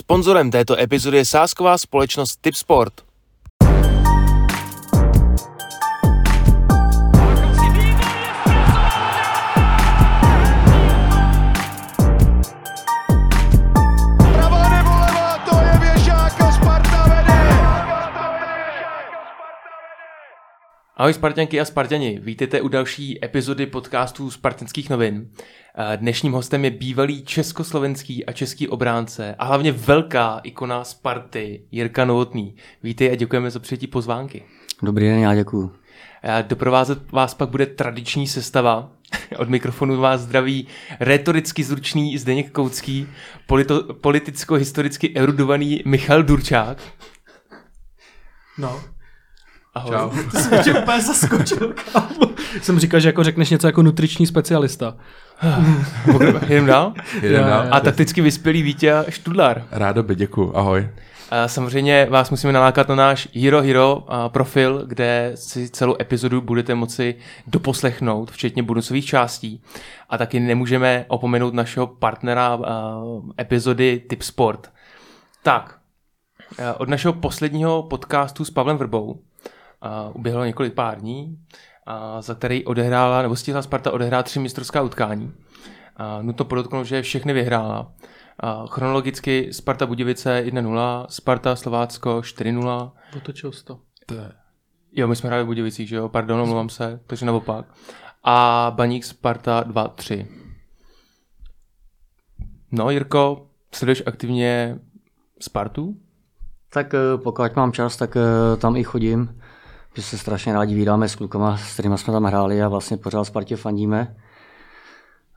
Sponzorem této epizody je sásková společnost Tipsport. Ahoj Spartanky a Spartani, vítejte u další epizody podcastu Spartanských novin. Eh, Dnešním hostem je bývalý československý a český obránce a hlavně velká ikona Sparty Jirka Novotný. Vítej a děkujeme za přijetí pozvánky. Dobrý den, já děkuju. Eh, Doprovázet vás pak bude tradiční sestava. Od mikrofonu vás zdraví retoricky zručný Zdeněk Koucký, polito- politicko-historicky erudovaný Michal Durčák. No. Ahoj. Čau. Ty jsi mě úplně zaskočil, kámo. Jsem říkal, že jako řekneš něco jako nutriční specialista. Jdem dál? Jo, dál. A takticky vyspělý Vítě Študlar. Rádo by, děkuju. Ahoj. A samozřejmě vás musíme nalákat na náš Hero Hero a, profil, kde si celou epizodu budete moci doposlechnout, včetně bonusových částí. A taky nemůžeme opomenout našeho partnera epizody Tip Sport. Tak, od našeho posledního podcastu s Pavlem Vrbou a, uběhlo několik pár dní, a, za který odehrála, nebo stihla Sparta odehrát tři mistrovská utkání. A, nutno podotknout, že všechny vyhrála. A chronologicky Sparta Budějovice 1-0, Sparta Slovácko 4-0. Otočil to. To je... Jo, my jsme hráli v Budějovicích, že jo, pardon, omlouvám se, takže naopak. A Baník Sparta 2-3. No, Jirko, sleduješ aktivně Spartu? Tak eh, pokud mám čas, tak eh, tam i chodím, že se strašně rádi vídáme s klukama, s kterými jsme tam hráli a vlastně pořád Spartě fandíme.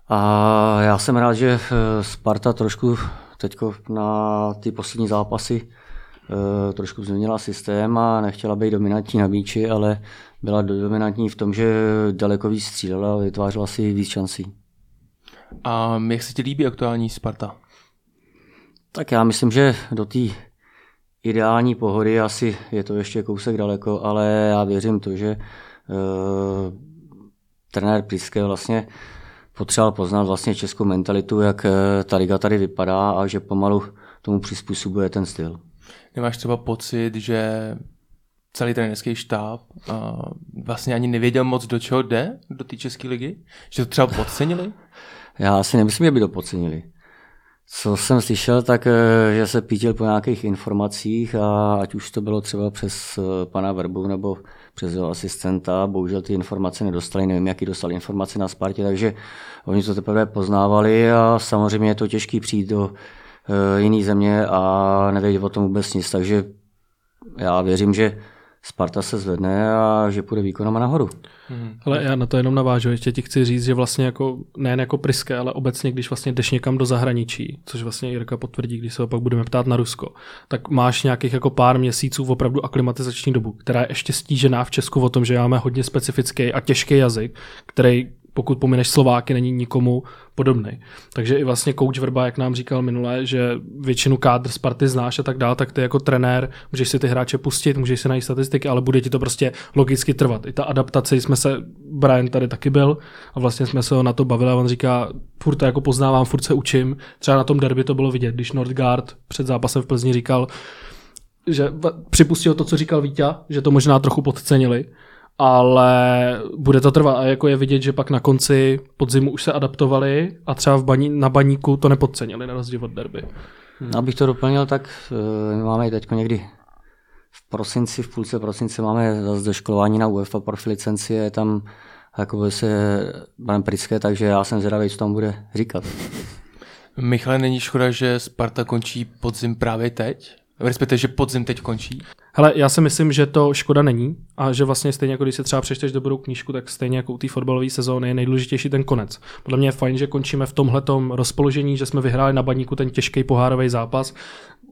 A já jsem rád, že eh, Sparta trošku teď na ty poslední zápasy eh, trošku změnila systém a nechtěla být dominantní na míči, ale byla dominantní v tom, že daleko víc střílela a vytvářela si víc šancí. A jak se ti líbí aktuální Sparta? Tak já myslím, že do té ideální pohody asi je to ještě kousek daleko, ale já věřím to, že uh, trenér Priske vlastně potřeboval poznat vlastně českou mentalitu, jak eh, ta liga tady vypadá a že pomalu tomu přizpůsobuje ten styl. Nemáš třeba pocit, že celý trenerský štáb a vlastně ani nevěděl moc, do čeho jde, do té české ligy? Že to třeba podcenili? Já si nemyslím, že by to podcenili. Co jsem slyšel, tak eh, že se pítil po nějakých informacích a ať už to bylo třeba přes eh, pana Verbu nebo přes jeho asistenta, bohužel ty informace nedostali, nevím, jaký dostali informace na Spartě, takže oni to teprve poznávali a samozřejmě je to těžký přijít do eh, jiné země a nevědět o tom vůbec nic, takže já věřím, že Sparta se zvedne a že půjde výkonama nahoru. Ale já na to jenom navážu, ještě ti chci říct, že vlastně jako, nejen jako Priske, ale obecně, když vlastně jdeš někam do zahraničí, což vlastně Jirka potvrdí, když se ho pak budeme ptát na Rusko, tak máš nějakých jako pár měsíců opravdu aklimatizační dobu, která je ještě stížená v Česku o tom, že máme hodně specifický a těžký jazyk, který pokud pomineš Slováky, není nikomu podobný. Takže i vlastně coach Vrba, jak nám říkal minule, že většinu kádr Sparty znáš a tak dál, tak ty jako trenér můžeš si ty hráče pustit, můžeš si najít statistiky, ale bude ti to prostě logicky trvat. I ta adaptace, jsme se, Brian tady taky byl a vlastně jsme se ho na to bavili a on říká, furt to jako poznávám, furt se učím. Třeba na tom derby to bylo vidět, když Nordgard před zápasem v Plzni říkal, že připustil to, co říkal Vítě, že to možná trochu podcenili, ale bude to trvat a jako je vidět, že pak na konci podzimu už se adaptovali a třeba v baní, na baníku to nepodcenili na rozdíl od derby. Hmm. Abych to doplnil, tak eh, my máme teď někdy v prosinci, v půlce prosince máme zase doškolování na UEFA profi licenci, je tam jako se panem Prické, takže já jsem zvědavý, co tam bude říkat. Michale, není škoda, že Sparta končí podzim právě teď? Respektive, že podzim teď končí? Hele, já si myslím, že to škoda není a že vlastně stejně jako když si třeba přečteš dobrou knížku, tak stejně jako u té fotbalové sezóny je nejdůležitější ten konec. Podle mě je fajn, že končíme v tomhletom rozpoložení, že jsme vyhráli na baníku ten těžký pohárový zápas.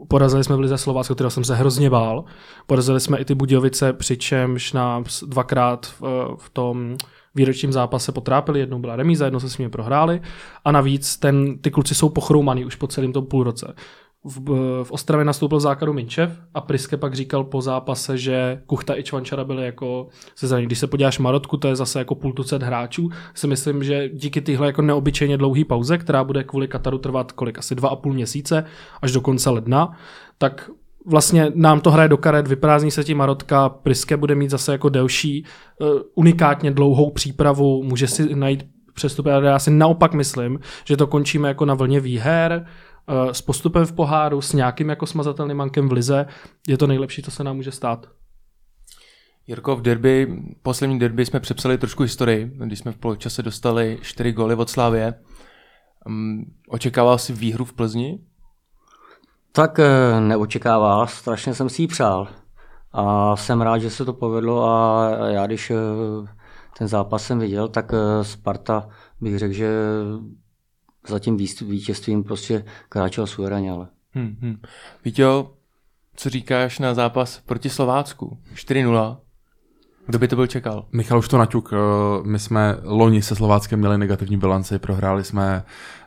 Porazili jsme byli za Slovácko, kterého jsem se hrozně bál. Porazili jsme i ty Budějovice, přičemž nás dvakrát v, v tom výročním zápase potrápili, jednou byla remíza, jednou se s nimi prohráli a navíc ten, ty kluci jsou pochroumaný už po celém tom půlroce. V, v Ostravě nastoupil v základu Minčev a Priske pak říkal po zápase, že Kuchta i Čvančara byli jako se zraní. Když se podíváš Marotku, to je zase jako půl tucet hráčů. Si myslím, že díky tyhle jako neobyčejně dlouhý pauze, která bude kvůli Kataru trvat kolik, asi dva a půl měsíce až do konce ledna, tak vlastně nám to hraje do karet, vyprázdní se tím Marotka, Priske bude mít zase jako delší, uh, unikátně dlouhou přípravu, může si najít přestup. Já si naopak myslím, že to končíme jako na vlně výher, s postupem v poháru, s nějakým jako smazatelným mankem v lize. Je to nejlepší, co se nám může stát. Jirko, v derby, poslední derby jsme přepsali trošku historii, když jsme v poločase dostali 4 góly od Slávě. Um, očekával jsi výhru v Plzni? Tak eh, neočekával, strašně jsem si ji přál. A jsem rád, že se to povedlo a já když eh, ten zápas jsem viděl, tak eh, Sparta bych řekl, že za tím vítězstvím prostě kráčel suverénně. Ale. Hmm, hmm. Vítěl, co říkáš na zápas proti Slovácku? 4-0. Kdo by to byl čekal? Michal už to naťuk. My jsme loni se Slováckem měli negativní bilanci, prohráli jsme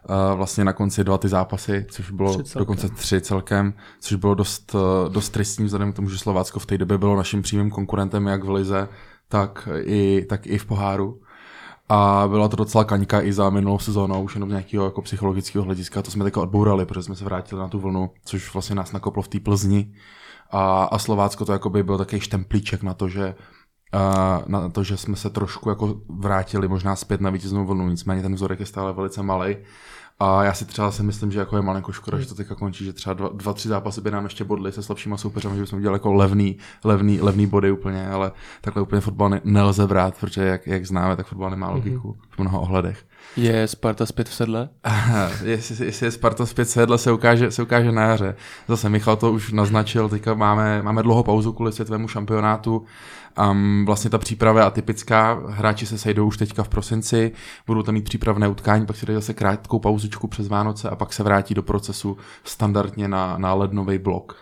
uh, vlastně na konci dva ty zápasy, což bylo dokonce tři celkem, což bylo dost, uh, dost tristní vzhledem k tomu, že Slovácko v té době bylo naším přímým konkurentem jak v Lize, tak i, tak i v poháru. A byla to docela kaňka i za minulou sezónou, už jenom nějakého jako psychologického hlediska. To jsme teďka odbourali, protože jsme se vrátili na tu vlnu, což vlastně nás nakoplo v té Plzni. A, a Slovácko to jako by byl takový štemplíček na to, že na to, že jsme se trošku jako vrátili možná zpět na vítěznou vlnu, nicméně ten vzorek je stále velice malý. A já si třeba si myslím, že jako je malinko škoda, že to teďka končí, že třeba dva, dva, tři zápasy by nám ještě bodly se slabšíma soupeřem, že bychom udělali jako levný, levný, levný body úplně, ale takhle úplně fotbal ne, nelze brát, protože jak, jak známe, tak fotbal nemá logiku mm-hmm. v mnoha ohledech. Je Sparta zpět v sedle? jestli, jestli je Sparta zpět v sedle, se ukáže, se ukáže na jaře. Zase Michal to už naznačil, teďka máme, máme dlouho pauzu kvůli světovému šampionátu. Um, vlastně ta příprava je atypická, hráči se sejdou už teďka v prosinci, budou tam mít přípravné utkání, pak si dají zase krátkou pauzičku přes Vánoce a pak se vrátí do procesu standardně na, na lednový blok.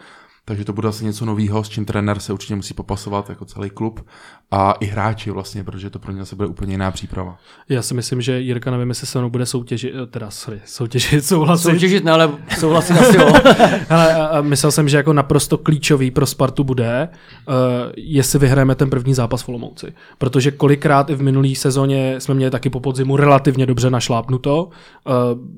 Takže to bude asi něco nového, s čím trenér se určitě musí popasovat jako celý klub a i hráči vlastně, protože to pro ně zase bude úplně jiná příprava. Já si myslím, že Jirka nevím, jestli se mnou bude soutěžit, eh, teda sorry, soutěžit, souhlasit. Soutěžit, ne, ale souhlasit asi jo. ale a, myslel jsem, že jako naprosto klíčový pro Spartu bude, uh, jestli vyhrajeme ten první zápas v Olomouci. Protože kolikrát i v minulý sezóně jsme měli taky po podzimu relativně dobře našlápnuto, uh,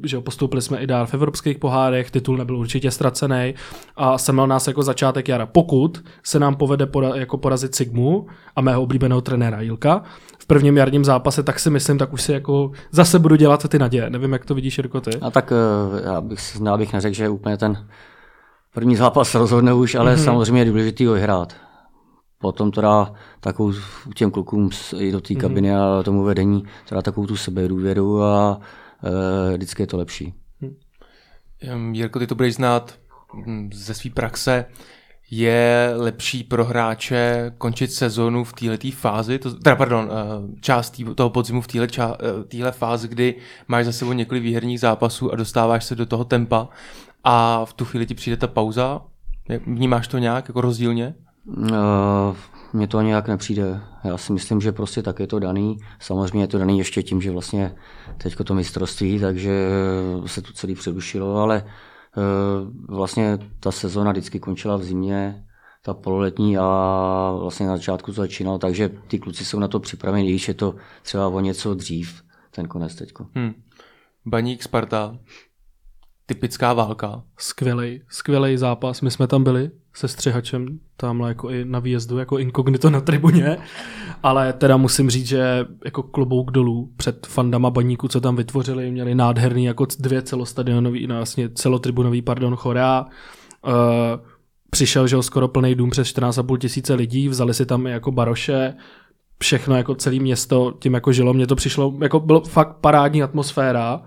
že postoupili jsme i dál v evropských pohárech, titul nebyl určitě ztracený a jsem nás jako začátek jara. Pokud se nám povede pora, jako porazit Sigmu a mého oblíbeného trenéra Jilka v prvním jarním zápase, tak si myslím, tak už si jako zase budu dělat ty naděje. Nevím, jak to vidíš, Jirko, ty. A tak eh, já bych, já bych neřekl, že úplně ten první zápas rozhodne už, ale mm-hmm. samozřejmě je důležité ho hrát. Potom teda takovou těm klukům i do té mhm. kabiny mm-hmm. a tomu vedení, teda takovou tu sebedůvěru a e, vždycky je to lepší. Hm. Jirko, ty to budeš znát hm, ze své praxe je lepší pro hráče končit sezonu v této fázi, to, teda pardon, eh, část tý, toho podzimu v téhle eh, fázi, kdy máš za sebou několik výherních zápasů a dostáváš se do toho tempa a v tu chvíli ti přijde ta pauza. Vnímáš to nějak jako rozdílně? Uh, mně to nějak nepřijde. Já si myslím, že prostě tak je to daný. Samozřejmě je to daný ještě tím, že vlastně teďko to mistrovství, takže se to celý přerušilo, ale uh, vlastně ta sezona vždycky končila v zimě, ta pololetní a vlastně na začátku to začínalo, takže ty kluci jsou na to připraveni, když je to třeba o něco dřív, ten konec teďko. Hmm. Baník Sparta, typická válka. Skvělý, skvělý zápas. My jsme tam byli se střihačem, tamhle jako i na výjezdu, jako inkognito na tribuně, ale teda musím říct, že jako klobouk dolů před fandama baníku, co tam vytvořili, měli nádherný jako dvě celostadionový, no vlastně celotribunový, pardon, chorea. Uh, přišel, že skoro plný dům přes 14,5 tisíce lidí, vzali si tam jako baroše, všechno jako celé město tím jako žilo. Mně to přišlo, jako bylo fakt parádní atmosféra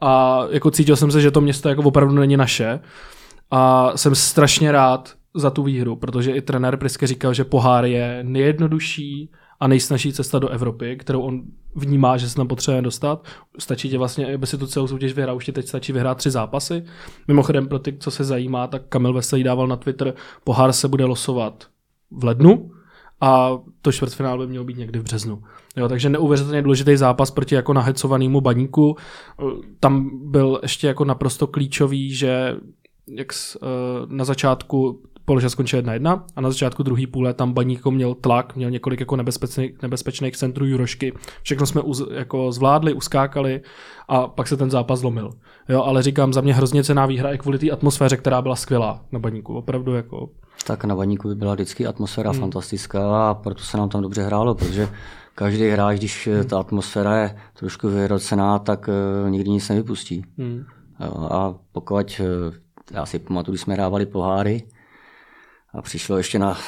a jako cítil jsem se, že to město jako opravdu není naše a jsem strašně rád za tu výhru, protože i trenér Priske říkal, že pohár je nejjednodušší a nejsnažší cesta do Evropy, kterou on vnímá, že se tam potřebuje dostat. Stačí tě vlastně, aby si tu celou soutěž vyhrál, už ti teď stačí vyhrát tři zápasy. Mimochodem, pro ty, co se zajímá, tak Kamil Veselý dával na Twitter, pohár se bude losovat v lednu, a to čtvrtfinále by mělo být někdy v březnu. Jo, takže neuvěřitelně důležitý zápas proti jako nahecovanému baníku. Tam byl ještě jako naprosto klíčový, že jak uh, na začátku položil skončil jedna jedna a na začátku druhý půle tam Baník jako měl tlak, měl několik jako nebezpečných, nebezpečných centrů Jurošky. Všechno jsme uz, jako zvládli, uskákali a pak se ten zápas zlomil. Jo, ale říkám, za mě hrozně cená výhra i kvůli té atmosféře, která byla skvělá na Baníku. Opravdu jako... Tak na Baníku by byla vždycky atmosféra hmm. fantastická a proto se nám tam dobře hrálo, protože každý hráč, když hmm. ta atmosféra je trošku vyhrocená, tak uh, nikdy nic nevypustí. Hmm. Jo, a pokud, uh, já si pamatuju, když jsme hrávali poháry, a přišlo ještě na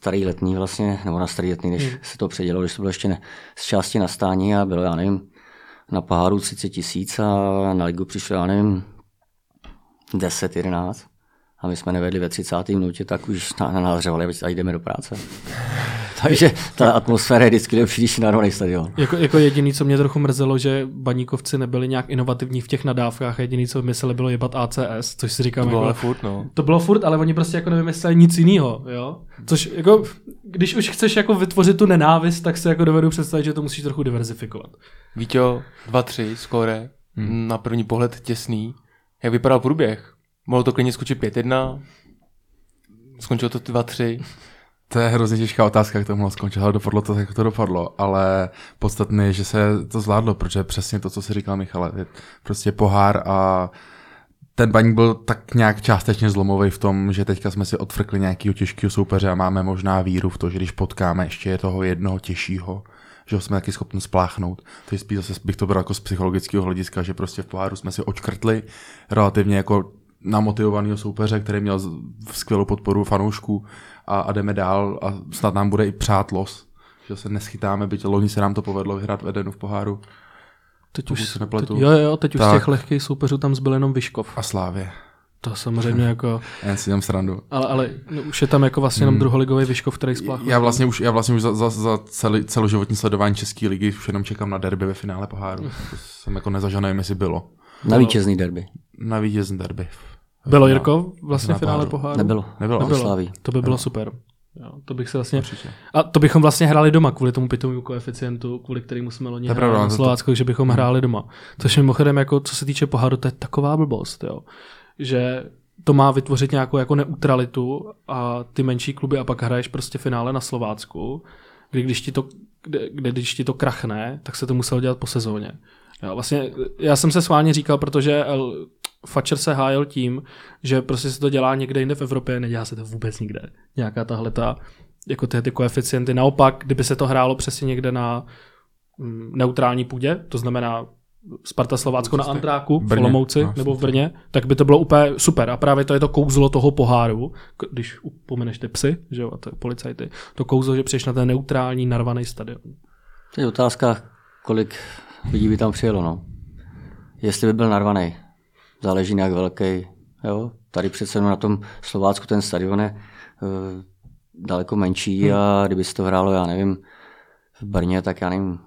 starý letní vlastně, nebo na starý letní, než hmm. se to předělo, když to bylo ještě ne, z části na stání a bylo, já nevím, na poháru 30 tisíc a na ligu přišlo, já nevím, 10, 11 a my jsme nevedli ve 30. minutě, tak už na, na nás řevali, a jdeme do práce. Takže ta atmosféra je vždycky lepší, když na stadion. Jako, jako jediný, co mě trochu mrzelo, že baníkovci nebyli nějak inovativní v těch nadávkách a jediný, co vymysleli, bylo jebat ACS, což si říkám. To bylo jako, ale furt, no. To bylo furt, ale oni prostě jako nevymysleli nic jiného, jo. Což jako, když už chceš jako vytvořit tu nenávist, tak se jako dovedu představit, že to musíš trochu diverzifikovat. Víťo, 2-3 skóre, hmm. na první pohled těsný. Jak vypadal průběh? Mohlo to klidně skočit 5-1, skončilo to 2-3. To je hrozně těžká otázka, jak to mohlo skončit, ale dopadlo to, jak to dopadlo, ale podstatné je, že se to zvládlo, protože přesně to, co si říkal Michale, je prostě pohár a ten baník byl tak nějak částečně zlomový v tom, že teďka jsme si odfrkli nějakého těžkého soupeře a máme možná víru v to, že když potkáme ještě toho jednoho těžšího, že ho jsme taky schopni spláchnout. Takže spíš zase bych to bral jako z psychologického hlediska, že prostě v poháru jsme si očkrtli relativně jako namotivovaného soupeře, který měl skvělou podporu fanoušků a, a jdeme dál a snad nám bude i přát los, že se neschytáme, byť loni se nám to povedlo vyhrát vedenu v poháru. Teď už se nepletu. Teď, jo, jo, teď tak. už z těch lehkých soupeřů tam zbyl jenom Vyškov. A Slávě. To samozřejmě jako... Já si tam srandu. Ale, ale no, už je tam jako vlastně jenom hmm. druholigový Vyškov, který spláchal. Já vlastně už, já vlastně už za, za, za celý, celoživotní sledování České ligy už jenom čekám na derby ve finále poháru. to jsem jako nezažil, nevím, jestli bylo. Na vítězný derby. Na vítězný derby. Bylo Jirko vlastně v finále poháru? Nebylo. Nebylo. Nebylo. To by bylo super. Jo, to bych se vlastně... A to bychom vlastně hráli doma kvůli tomu pitovému koeficientu, kvůli kterému jsme loni hráli na Slovácku, že bychom hráli doma. Což mimochodem, jako, co se týče poháru, to je taková blbost, jo. že to má vytvořit nějakou jako neutralitu a ty menší kluby a pak hraješ prostě finále na Slovácku, kdy když ti to, kde, kde, když ti to krachne, tak se to muselo dělat po sezóně. Jo, vlastně já jsem se sválně říkal, protože Fatcher se hájil tím, že prostě se to dělá někde jinde v Evropě, nedělá se to vůbec nikde. Nějaká tahle ta, jako ty, ty koeficienty. Naopak, kdyby se to hrálo přesně někde na mm, neutrální půdě, to znamená Sparta Slovácko na Andráku, v Olomouci no, nebo v Brně, tak by to bylo úplně super. A právě to je to kouzlo toho poháru, když upomeneš ty psy, že jo, a to policajty, to kouzlo, že přijdeš na ten neutrální, narvaný stadion. To je otázka, kolik lidí by tam přijelo, no. Jestli by byl narvaný záleží na jak velký. Jo? Tady přece na tom Slovácku ten stadion je uh, daleko menší hmm. a kdyby se to hrálo, já nevím, v Brně, tak já nevím,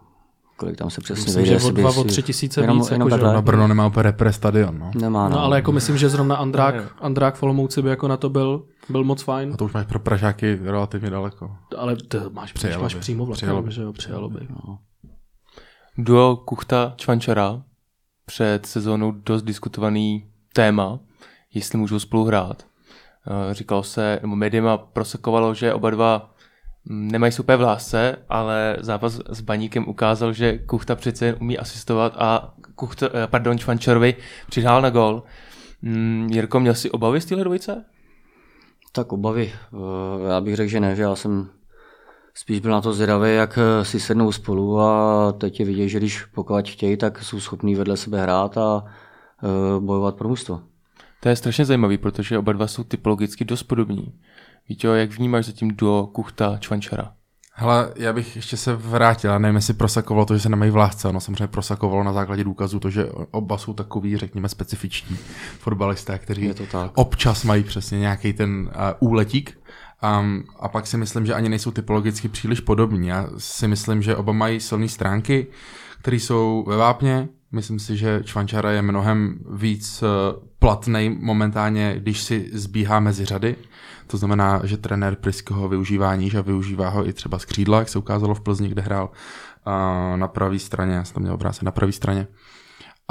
kolik tam se přesně myslím, vyjde. Že o dva, o tři tisíce jenom, víc. Jenom jako, že... Na Brno nemá úplně repre stadion. No. Nemá, no. no. ale jako myslím, že zrovna Andrák, Andrák v Olomouci by jako na to byl, byl moc fajn. A to už máš pro Pražáky relativně daleko. Ale to máš, máš přímo vlakem, že jo, přijalo by. No. Duo Kuchta Čvančara před sezónou dost diskutovaný téma, jestli můžou spolu hrát. Eh, říkalo se, nebo médiama prosekovalo, že oba dva mm, nemají super v lásce, ale zápas s Baníkem ukázal, že Kuchta přece jen umí asistovat a Kuchta, eh, pardon, Čvančarovi přihrál na gol. Mm, Jirko, měl jsi obavy z téhle dvojice? Tak obavy. Eh, já bych řekl, že ne, že já jsem spíš byl na to zvědavý, jak si sednou spolu a teď je vidět, že když pokud chtějí, tak jsou schopní vedle sebe hrát a bojovat pro mužstvo. To je strašně zajímavý, protože oba dva jsou typologicky dost podobní. Víte, jak vnímáš zatím duo Kuchta Čvančara? Hele, já bych ještě se vrátil, já nevím, jestli prosakovalo to, že se nemají v lásce, ono samozřejmě prosakovalo na základě důkazů to, že oba jsou takový, řekněme, specifiční fotbalisté, kteří občas mají přesně nějaký ten uh, úletík, Um, a pak si myslím, že ani nejsou typologicky příliš podobní. Já si myslím, že oba mají silné stránky, které jsou ve vápně. Myslím si, že Čvančara je mnohem víc platný momentálně, když si zbíhá mezi řady. To znamená, že trenér Prisko ho využívá níž a využívá ho i třeba z křídla, jak se ukázalo v Plzni, kde hrál na pravé straně, já jsem tam měl obrázek na pravé straně.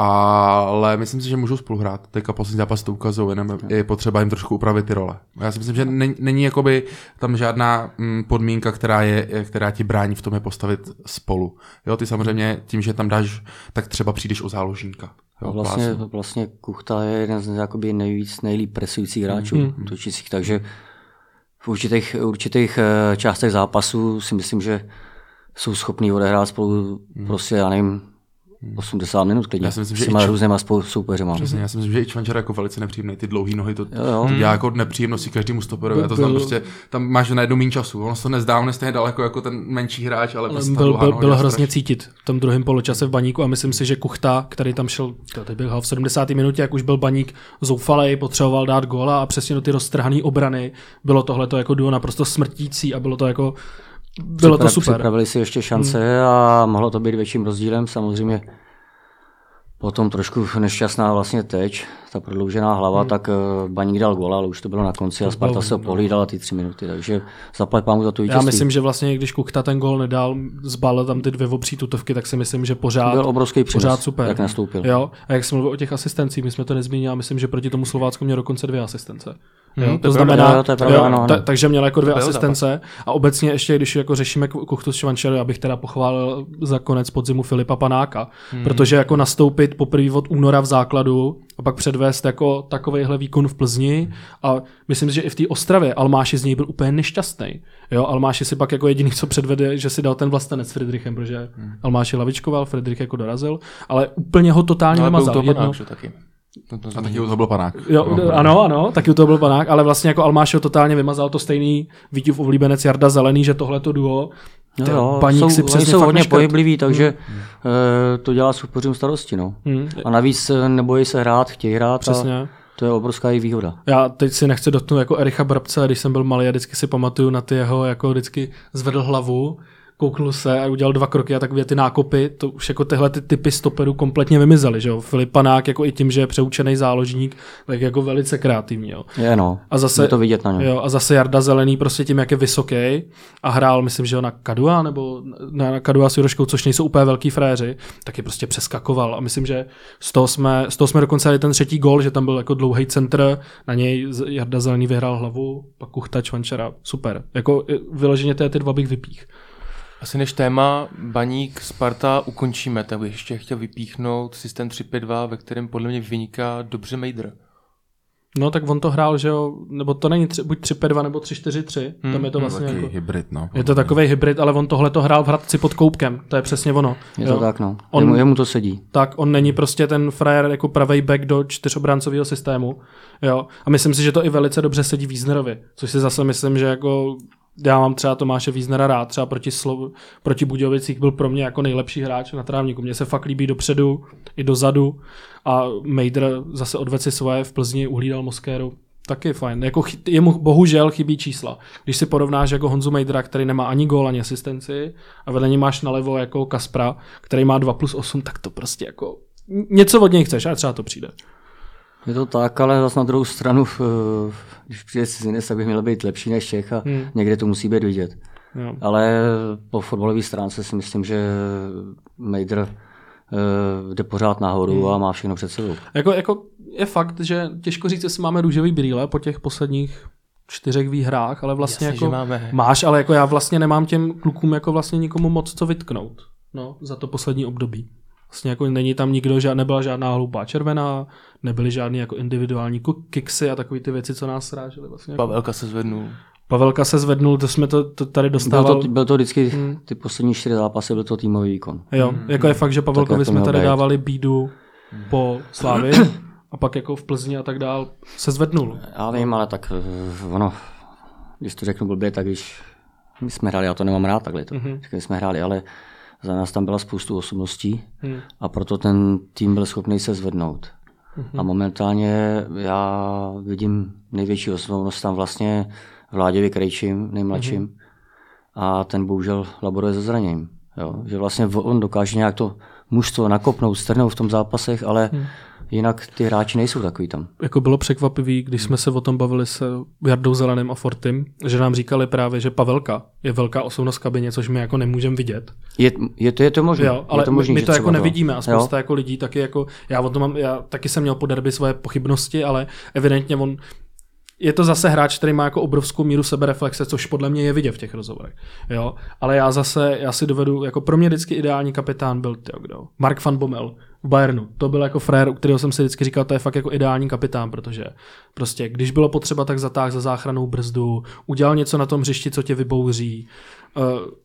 Ale myslím si, že můžou spolu hrát. Teďka poslední zápas to ukazují, jenom je potřeba jim trošku upravit ty role. Já si myslím, že není, není jakoby tam žádná mm, podmínka, která, je, která ti brání v tom je postavit spolu. Jo, ty samozřejmě tím, že tam dáš, tak třeba přijdeš o záložníka. Jo, vlastně, vlastně Kuchta je jeden z jakoby nejvíc, nejlíp presujících hráčů mm. točících, takže v určitých, určitých eh, částech zápasu si myslím, že jsou schopní odehrát spolu mm. prostě, já nevím, 80 minut klidně. Já si myslím, že s těma různýma soupeřema. Přesně, já si myslím, že i Čvančar jako velice nepříjemný, ty dlouhé nohy, to, jo, jo. to dělá jako nepříjemnosti každému stoperovi. to znamená prostě, tam máš na jednu méně času. Ono se to nezdá, on je stejně daleko jako ten menší hráč, ale, ale prostě byl, byl, byl hrozně cítit v tom druhém poločase v baníku a myslím si, že Kuchta, který tam šel, teď byl v 70. minutě, jak už byl baník zoufalej, potřeboval dát góla a přesně do ty roztrhané obrany bylo tohle jako duo naprosto smrtící a bylo to jako bylo to super. Připravili si ještě šance hmm. a mohlo to být větším rozdílem. Samozřejmě Potom trošku nešťastná vlastně teď, ta prodloužená hlava, hmm. tak uh, Baník dal gola, ale už to bylo na konci a Sparta se pohlídala ty tři minuty, takže zaplať pámu za tu vítězství. Já myslím, že vlastně, když Kuchta ten gol nedal, zbalil tam ty dvě obří tutovky, tak si myslím, že pořád, byl obrovský přínos, pořád super. jak nastoupil. Jo? A jak jsem mluvil o těch asistencích, my jsme to nezmínili, a myslím, že proti tomu Slovácku měl dokonce dvě asistence. Jo, hmm, to, znamená, jo, to pravda, jo, ano, ta, takže měl jako dvě asistence a obecně ještě, když jako řešíme Kuchtu s Švančeru, abych teda pochválil za konec podzimu Filipa Panáka, hmm. protože jako nastoupit poprvé od února v základu a pak předvést jako takovýhle výkon v Plzni a myslím si, že i v té Ostravě Almáši z něj byl úplně nešťastný. Jo, Almáši si pak jako jediný, co předvede, že si dal ten vlastenec s Friedrichem, protože hmm. Almáši lavičkoval, Friedrich jako dorazil, ale úplně ho totálně no, vymazal. To jedno, taky. To, to, a taky u toho byl panák. Jo, no, ano, ano, taky u toho byl panák, ale vlastně jako Almáš ho totálně vymazal to stejný Vítěv oblíbenec Jarda Zelený, že tohle to duo No jo, paník jsou, si přesně jsou hodně neškrt. pohybliví, takže hmm. uh, to dělá superům starosti. No. Hmm. A navíc eh, nebojí se hrát, chtějí hrát. Přesně. A to je obrovská i výhoda. Já teď si nechci dotknout jako Ericha Brabce, když jsem byl malý, a vždycky si pamatuju na ty jeho, jako vždycky zvedl hlavu kouknul se a udělal dva kroky a takové ty nákopy, to už jako tyhle ty typy stoperů kompletně vymizely, že jo. Filip Panák jako i tím, že je přeučený záložník, tak jako velice kreativní, jo. Je no, a zase, je to vidět na něm. Jo, a zase Jarda Zelený prostě tím, jak je vysoký a hrál, myslím, že ho na Kadua nebo na Kadua s Juroškou, což nejsou úplně velký fréři, tak je prostě přeskakoval a myslím, že z toho jsme, z toho jsme dokonce dali ten třetí gol, že tam byl jako dlouhý centr, na něj Jarda Zelený vyhrál hlavu, pak Kuchta, Čvančara, super. Jako vyloženě ty dva bych vypích. Asi než téma Baník Sparta ukončíme, tak bych ještě chtěl vypíchnout systém 3-5-2, ve kterém podle mě vyniká dobře Mejdr. No tak on to hrál, že jo, nebo to není tři, buď 3-5-2 nebo 3-4-3, hmm. tam je to vlastně jako, hybrid, no. Je to takový hybrid, ale on tohle to hrál v Hradci pod Koupkem, to je přesně ono. Je to jo. tak, no. On, jemu, jemu to sedí. Tak, on není prostě ten frajer jako pravý back do čtyřobráncového systému, jo. A myslím si, že to i velice dobře sedí Wiesnerovi, což si zase myslím, že jako já mám třeba Tomáše Víznera rád, třeba proti, Slov, proti Budějovicích byl pro mě jako nejlepší hráč na trávníku. Mně se fakt líbí dopředu i dozadu a Mejdr zase odved si svoje v Plzni, uhlídal Moskéru. Taky fajn. Jako chy, jemu bohužel chybí čísla. Když si porovnáš jako Honzu Mejdra, který nemá ani gól, ani asistenci a vedle něj máš nalevo jako Kaspra, který má 2 plus 8, tak to prostě jako něco od něj chceš a třeba to přijde. Je to tak, ale zase na druhou stranu, když přijde cizinec, tak by měl být lepší než Čech a hmm. někde to musí být vidět. Jo. Ale po fotbalové stránce si myslím, že Mejdr uh, jde pořád nahoru hmm. a má všechno před sebou. Jako, jako je fakt, že těžko říct, jestli máme růžový brýle po těch posledních čtyřech výhrách, ale vlastně Jasně, jako máme. máš, ale jako já vlastně nemám těm klukům jako vlastně nikomu moc co vytknout no, za to poslední období. Vlastně jako není tam nikdo, žád, nebyla žádná hloupá červená, nebyly žádný jako individuální kiksy a takové ty věci, co nás srážely. Vlastně jako. Pavelka se zvednul. Pavelka se zvednul, to jsme to, to tady dostávali. Byl to, byl to vždycky, hmm. ty poslední čtyři zápasy, byl to týmový výkon. Jo, hmm. jako je fakt, že Pavelkovi jsme tady být. dávali bídu hmm. po Slávě a pak jako v Plzni a tak dál se zvednul. Já vím, ale tak eh, ono, když to řeknu blbě, tak když my jsme hráli, já to nemám rád takhle, to, mm-hmm. když jsme hráli, ale za nás tam byla spoustu osobností hmm. a proto ten tým byl schopný se zvednout. Hmm. A momentálně já vidím největší osobnost tam vlastně Vláděvi Krejčím, nejmladším, hmm. a ten bohužel laboruje se zraněním. Jo? Že vlastně on dokáže nějak to mužstvo nakopnout, strhnout v tom zápasech, ale hmm. Jinak ty hráči nejsou takový tam. Jako bylo překvapivý, když jsme se o tom bavili s Jardou Zeleným a Fortym, že nám říkali právě, že Pavelka je velká osobnost v kabině, což my jako nemůžeme vidět. Je, je, to, je to možné. Jo, ale je to možný, my že to jako třeba nevidíme a spousta Jo. jako lidí taky jako, já o tom mám, já taky jsem měl po derby svoje pochybnosti, ale evidentně on je to zase hráč, který má jako obrovskou míru sebereflexe, což podle mě je vidět v těch rozhovorech. Jo? Ale já zase, já si dovedu, jako pro mě vždycky ideální kapitán byl, tyjo, kdo? Mark van Bommel v Bayernu. To byl jako frér, u kterého jsem si vždycky říkal, to je fakt jako ideální kapitán, protože prostě, když bylo potřeba, tak zatáh za záchranou brzdu, udělal něco na tom hřišti, co tě vybouří, uh,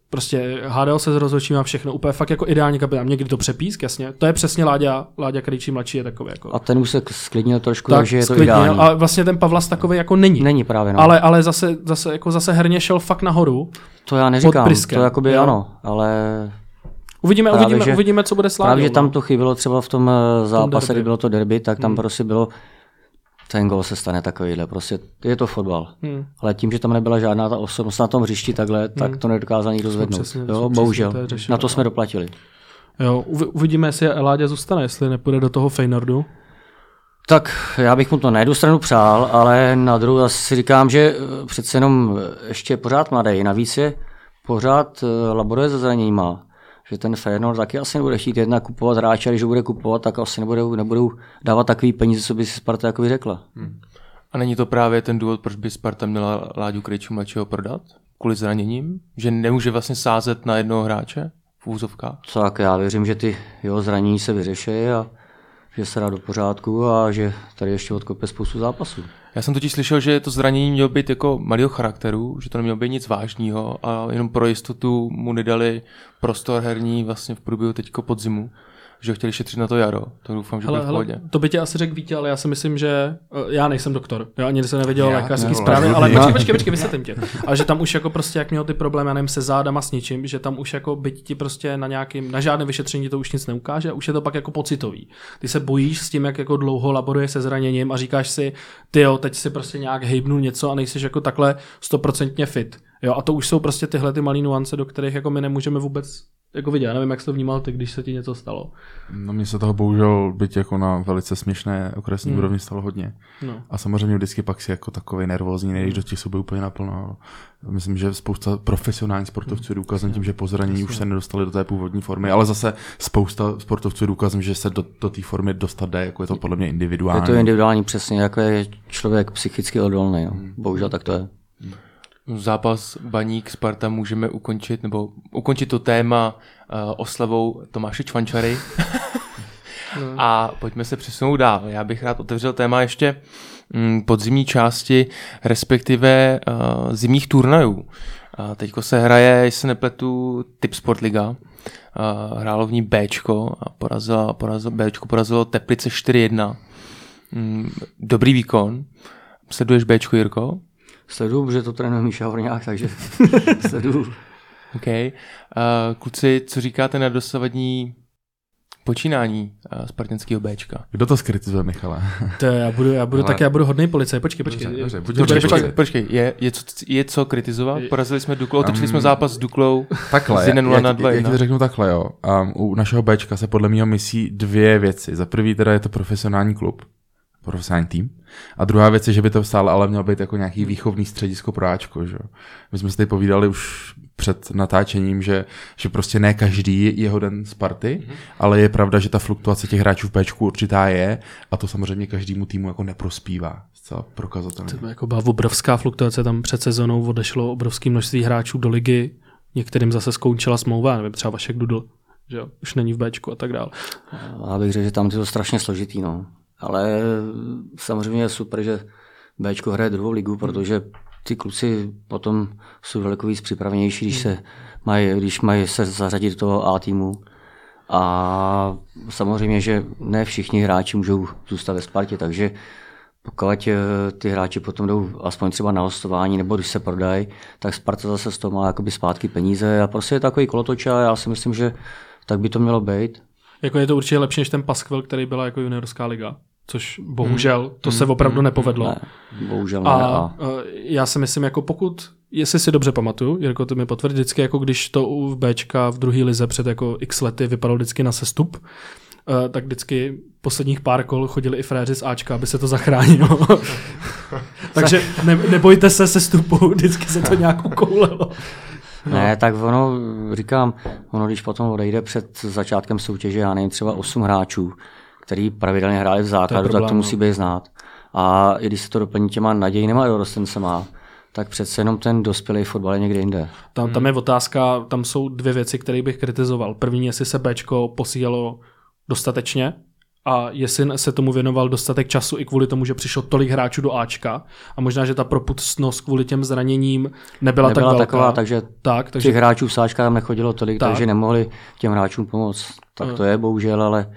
prostě hádal se s rozhodčím a všechno, úplně fakt jako ideální kapitán. Někdy to přepísk, jasně. To je přesně Láďa, Láďa Krejčí mladší je takový jako. A ten už se sklidnil trošku, tak takže je to sklidnil, ideální. Ale vlastně ten Pavlas takový jako není. Není právě, no. Ale, ale zase, zase, jako zase herně šel fakt nahoru. to já neříkám, Priskem, to jakoby jo. ano, ale Uvidíme, Právě, uvidíme, že- uvidíme, co bude s Láďou. právě, že tam no. to chybělo třeba v tom eh, zápase, kdy bylo to derby, tak tam Hmm. prostě bylo, ten gol se stane takovýhle, prostě je to fotbal. Hmm. Ale tím, že tam nebyla žádná ta osobnost na tom hřišti takhle, tak Hmm. to nedokázal nikdo zvednout. přesně- jo, bohužel. to Na to no. jsme doplatili. Jo, uvi- uvidíme, jestli Láďa zůstane, jestli nepůjde do toho Feynordu. Tak já bych mu to na jednu stranu přál, ale na druhou zase si říkám, že eh, přece jenom eh, ještě je pořád mladý. Navíc je pořád eh, laboruje se zraněníma. Že ten Feyenoord taky asi nebude chtít jedna kupovat hráče, když ho bude kupovat, tak asi nebudou, nebudou dávat takový peníze, co by si Sparta jako řekla. A není to právě ten důvod, proč by Sparta měla Láďu Krejčů mladšího prodat? Kvůli zraněním? Že nemůže vlastně sázet na jednoho hráče v úzovkách? Tak já věřím, že ty jeho zranění se vyřeší a že se dá do pořádku a že tady ještě odkope spoustu zápasů. Já jsem totiž slyšel, že to zranění mělo být jako malého charakteru, že to nemělo být nic vážného a jenom pro jistotu mu nedali prostor herní vlastně v průběhu teďko podzimu, že chtěli šetřit na to jaro. To doufám, že Hele, bude v hele, pohodě. to by tě asi řekl Vítě, ale já si myslím, že eh, já nejsem doktor. Já ani jsem nevěděl lékařský zprávy, ale počkej, počkej, počkej, vysvětlím tě. Ale že tam už jako prostě, jak měl ty problémy, já nevím, se zádama s ničím, že tam už jako byť ti prostě na nějakým, na žádné vyšetření to už nic neukáže, už je to pak jako pocitový. Ty se bojíš s tím, jak jako dlouho laboruje se zraněním a říkáš si, ty jo, teď si prostě nějak hejbnu něco a nejsi jako takhle stoprocentně fit. Jo, a to už jsou prostě tyhle ty malé nuance, do kterých jako my nemůžeme vůbec jako vidět. Já nevím, jak jsi to vnímal ty, když se ti něco stalo. No mně se toho bohužel byť jako na velice směšné okresní Hmm. úrovni stalo hodně. No. A samozřejmě vždycky pak si jako takový nervózní, nejdeš do těch sobě úplně naplno. Myslím, že spousta profesionálních sportovců je důkazem tím, že po zranění už se nedostali do té původní formy, ale zase spousta sportovců je důkazem, že se do, do té formy dostat jde, jako je to podle mě individuální. Je to individuální přesně, jako je člověk psychicky odolný. Jo. Hmm. Bohužel tak to je. Zápas Baník Sparta můžeme ukončit, nebo ukončit to téma uh, oslavou Tomáše Čvančary. A pojďme se přesunout dál. Já bych rád otevřel téma ještě mm, podzimní části, respektive uh, zimních turnajů. Uh, teďko se hraje, jestli se nepletu, Tip Sport Liga. Uh, hrálo v ní Bčko a porazilo, porazilo, Bčko porazilo Teplice 4-1. Mm, dobrý výkon. Sleduješ Bčko, Jirko? Sleduju, protože to trénuje Míša Horňák, takže sleduju. OK. Uh, kluci, co říkáte na dosavadní počínání uh, spartanského Bčka? Kdo to skritizuje, Michale? To je, já budu, já budu, Ale- tak já budu hodný policaj. Počkej, počkej. Dobře, dobře, buď hodnej pak- Počkej, počkej, je, je, co, je co kritizovat? Porazili jsme otočili Um, jsme zápas s Duklou. Takhle, Z 1-0 já, na já, 2-1. já ti to řeknu takhle, jo. Um, u našeho Bčka se podle mě myslí dvě věci. Za prvý teda je to profesionální klub, profesionální tým. A druhá věc je, že by to stále ale mělo být jako nějaký výchovný středisko pro Ačko, že? jo. My jsme si tady povídali už před natáčením, že, že prostě ne každý je hoden Sparty, mm-hmm. ale je pravda, že ta fluktuace těch hráčů v Bčku určitá je a to samozřejmě každému týmu jako neprospívá. Zcela prokazatelně. To jako byla obrovská fluktuace, tam před sezónou odešlo obrovské množství hráčů do ligy, některým zase skončila smlouva, nevím, třeba Vašek Dudl, že jo, už není v Bčku a tak dále. Já bych řekl, že tam je to strašně složitý, no. Ale samozřejmě je super, že Bčko hraje druhou ligu, protože ty kluci potom jsou daleko víc připravenější, když se mají, když mají se zařadit do toho A týmu. A samozřejmě, že ne všichni hráči můžou zůstat ve Spartě, takže pokud eh, ty hráči potom jdou aspoň třeba na hostování, nebo když se prodají, tak Sparta zase z toho má jakoby zpátky peníze a prostě je takový kolotoč a já si myslím, že tak by to mělo být. Jako je to určitě lepší než ten Paskvil, který byla jako juniorská liga, což bohužel to se opravdu nepovedlo. Ne, bohužel ne. A A, já si myslím, jako pokud, jestli si dobře pamatuju, Jirko, to mi potvrdí, vždycky jako když to u Bčka v druhé lize před jako x lety vypadalo vždycky na sestup, uh, tak vždycky posledních pár kol chodili i fréři z Ačka, aby se to zachránilo. Takže ne, nebojte se se stupu, vždycky se to nějak ukoulelo. No. Ne, tak ono, říkám, ono když potom odejde před začátkem soutěže, já nevím, třeba 8 hráčů, který pravidelně hráli v základu, to problém, tak to musí no. být znát. A i když se to doplní těma nadějnýma dorostencema, tak přece jenom ten dospělý fotbal je někde jinde. Tam, tam je otázka, tam jsou dvě věci, které bych kritizoval. První, jestli se Bčko posílalo dostatečně, a jestli se tomu věnoval dostatek času i kvůli tomu, že přišlo tolik hráčů do Ačka a možná, že ta propustnost kvůli těm zraněním nebyla, nebyla tak velká. taková, takže, tak, takže těch hráčů v Ačka tam nechodilo tolik, tak. takže nemohli těm hráčům pomoct. Tak to je bohužel, ale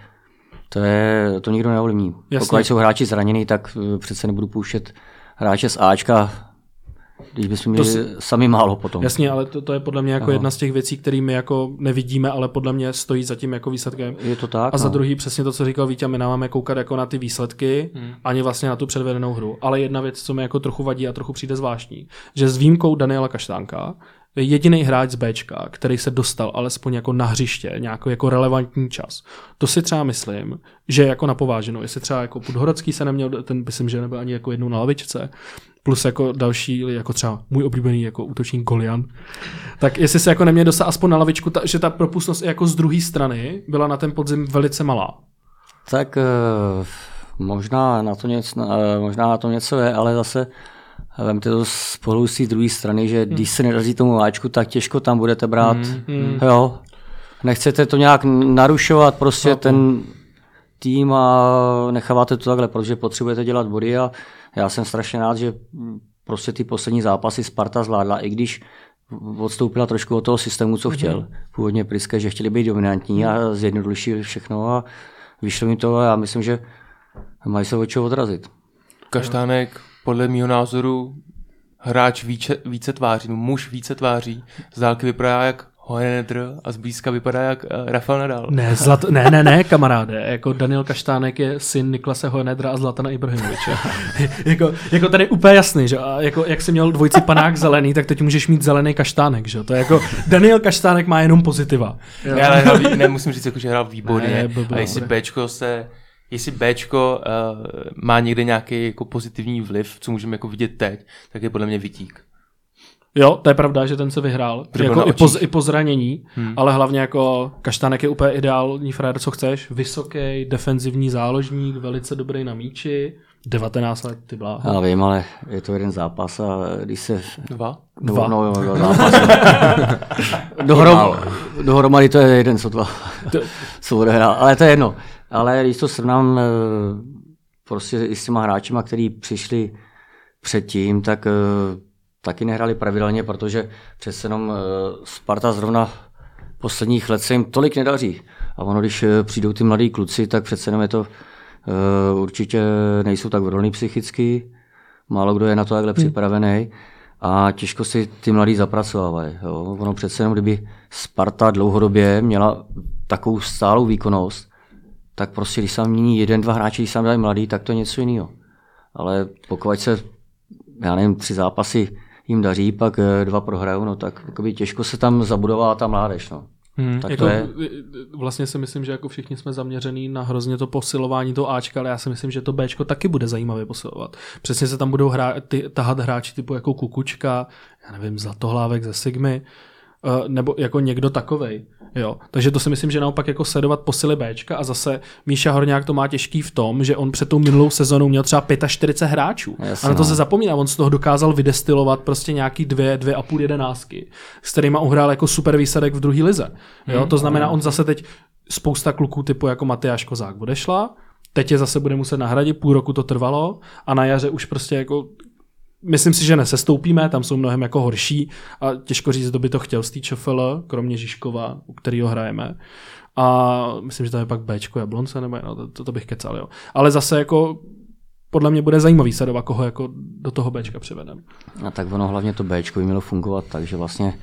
to, je, to nikdo neovlivní. Pokud jsou hráči zranění, tak eh, přece nebudu pouštět hráče z Ačka když bychom měli to, sami málo potom. Jasně, ale to, to je podle mě jako Aha. jedna z těch věcí, které my jako nevidíme, ale podle mě stojí za tím jako výsledkem. Je to tak. A za no. druhý přesně to, co říkal Vítě, my nemáme koukat jako na ty výsledky, hmm. ani vlastně na tu předvedenou hru. Ale jedna věc, co mi jako trochu vadí a trochu přijde zvláštní, že s výjimkou Daniela Kaštánka jediný hráč z Bčka, který se dostal alespoň jako na hřiště, nějaký jako relevantní čas. To si třeba myslím, že jako na pováženou. Jestli třeba jako Podhorodský se neměl, ten myslím, že nebyl ani jako jednou na lavičce, plus jako další, jako třeba můj oblíbený jako útočník Golian, tak jestli se jako neměl dostat aspoň na lavičku, ta, že ta propustnost jako z druhé strany byla na ten podzim velice malá. Tak uh, možná na to něco, uh, možná na to něco je, ale zase Vemte to spolu z té druhé strany, že hmm. když se nedaří tomu váčku, tak těžko tam budete brát. Hmm. hmm. Jo. Nechcete to nějak narušovat, prostě no, ten tým a necháváte to takhle, protože potřebujete dělat body a já jsem strašně rád, že prostě ty poslední zápasy Sparta zvládla, i když odstoupila trošku od toho systému, co chtěl. Mm-hmm. Původně Priske, že chtěli být dominantní a zjednodušili všechno a vyšlo mi to a já myslím, že mají se od čeho odrazit. Kaštánek podle mého názoru hráč více, více tváří, no muž více tváří. Z dálky vypadá jak Hohenedr a zblízka vypadá jak uh, Rafael Nadal. Ne, zlat, ne, ne, ne, kamaráde. Jako Daniel Kaštánek je syn Niklase Hohenedra a Zlatana Ibrahimoviče. jako, jako tady je úplně jasný, že a jako, jak jsi měl dvojci panák zelený, tak teď můžeš mít zelený kaštánek, že To je jako, Daniel Kaštánek má jenom pozitiva. Ne, ale hrál, ne, musím říct, jako, že hrál výborně. Ne, a jestli Bčko se jestli Bčko uh, má někde nějaký jako pozitivní vliv, co můžeme jako vidět teď, tak je podle mě vytík. Jo, to je pravda, že ten se vyhrál. Jako i, po, I po zranění, hmm. ale hlavně jako Kaštanek je úplně ideální frajer, co chceš. Vysoký, defenzivní záložník, velice dobrý na míči, 19 let, ty bláho. Já vím, ale je to jeden zápas a když se... Dva? Dva? No, no, dva zápas. Dohrom, dohromady to je jeden, co dva, co odehrál, ale to je jedno. Ale když to srovnám eh, prostě i s těma hráčima, kteří přišli předtím, tak eh, taky nehrali pravidelně, protože přece jenom eh, Sparta zrovna posledních let se jim tolik nedaří. A ono, když přijdou ty mladí kluci, tak přece jenom je to určitě nejsou tak odolný psychicky, málo kdo je na to takhle hmm. připravený a těžko si ty mladí zapracovávají. Ono přece jenom, kdyby Sparta dlouhodobě měla takovou stálou výkonnost, tak prostě když se mění jeden, dva hráči, když se dají mladý, tak to je něco jiného. Ale pokud se, já nevím, tři zápasy jim daří, pak eh, dva prohrajou, no tak těžko se tam zabudová ta mládež. No. Hmm, tak jako, to je... Vlastně si myslím, že jako všichni jsme zaměřený na hrozně to posilování toho Ačka, ale já si myslím, že to Bčko taky bude zajímavě posilovat. Přesně se tam budou hrát, ty, tahat hráči typu jako Kukučka, já nevím, Zlatohlávek ze Sigmy, uh, nebo jako někdo takovej. Jo, takže to si myslím, že naopak jako sledovat posily Bčka a zase Míša Horňák to má těžký v tom, že on před tou minulou sezónou měl třeba 45 hráčů. Jasně, a na to no. se zapomíná, on z toho dokázal vydestilovat prostě nějaký dvě, dvě a půl jedenáctky, s kterými uhrál jako super výsledek v druhé lize. Jo, hmm, to znamená, on zase teď spousta kluků typu jako Matyáš Kozák odešla, teď je zase bude muset nahradit, půl roku to trvalo a na jaře už prostě jako Myslím si, že nesestoupíme, tam jsou mnohem jako horší a těžko říct, kdo by to chtěl z té kromě Žižkova, u kterého hrajeme. A myslím, že tam je pak Bčko Jablonce, nebo no, to, to, bych kecal, jo. Ale zase jako podle mě bude zajímavý sledovat, koho jako do toho Bčka přivedeme. A tak ono hlavně to Bčko by mělo fungovat, takže vlastně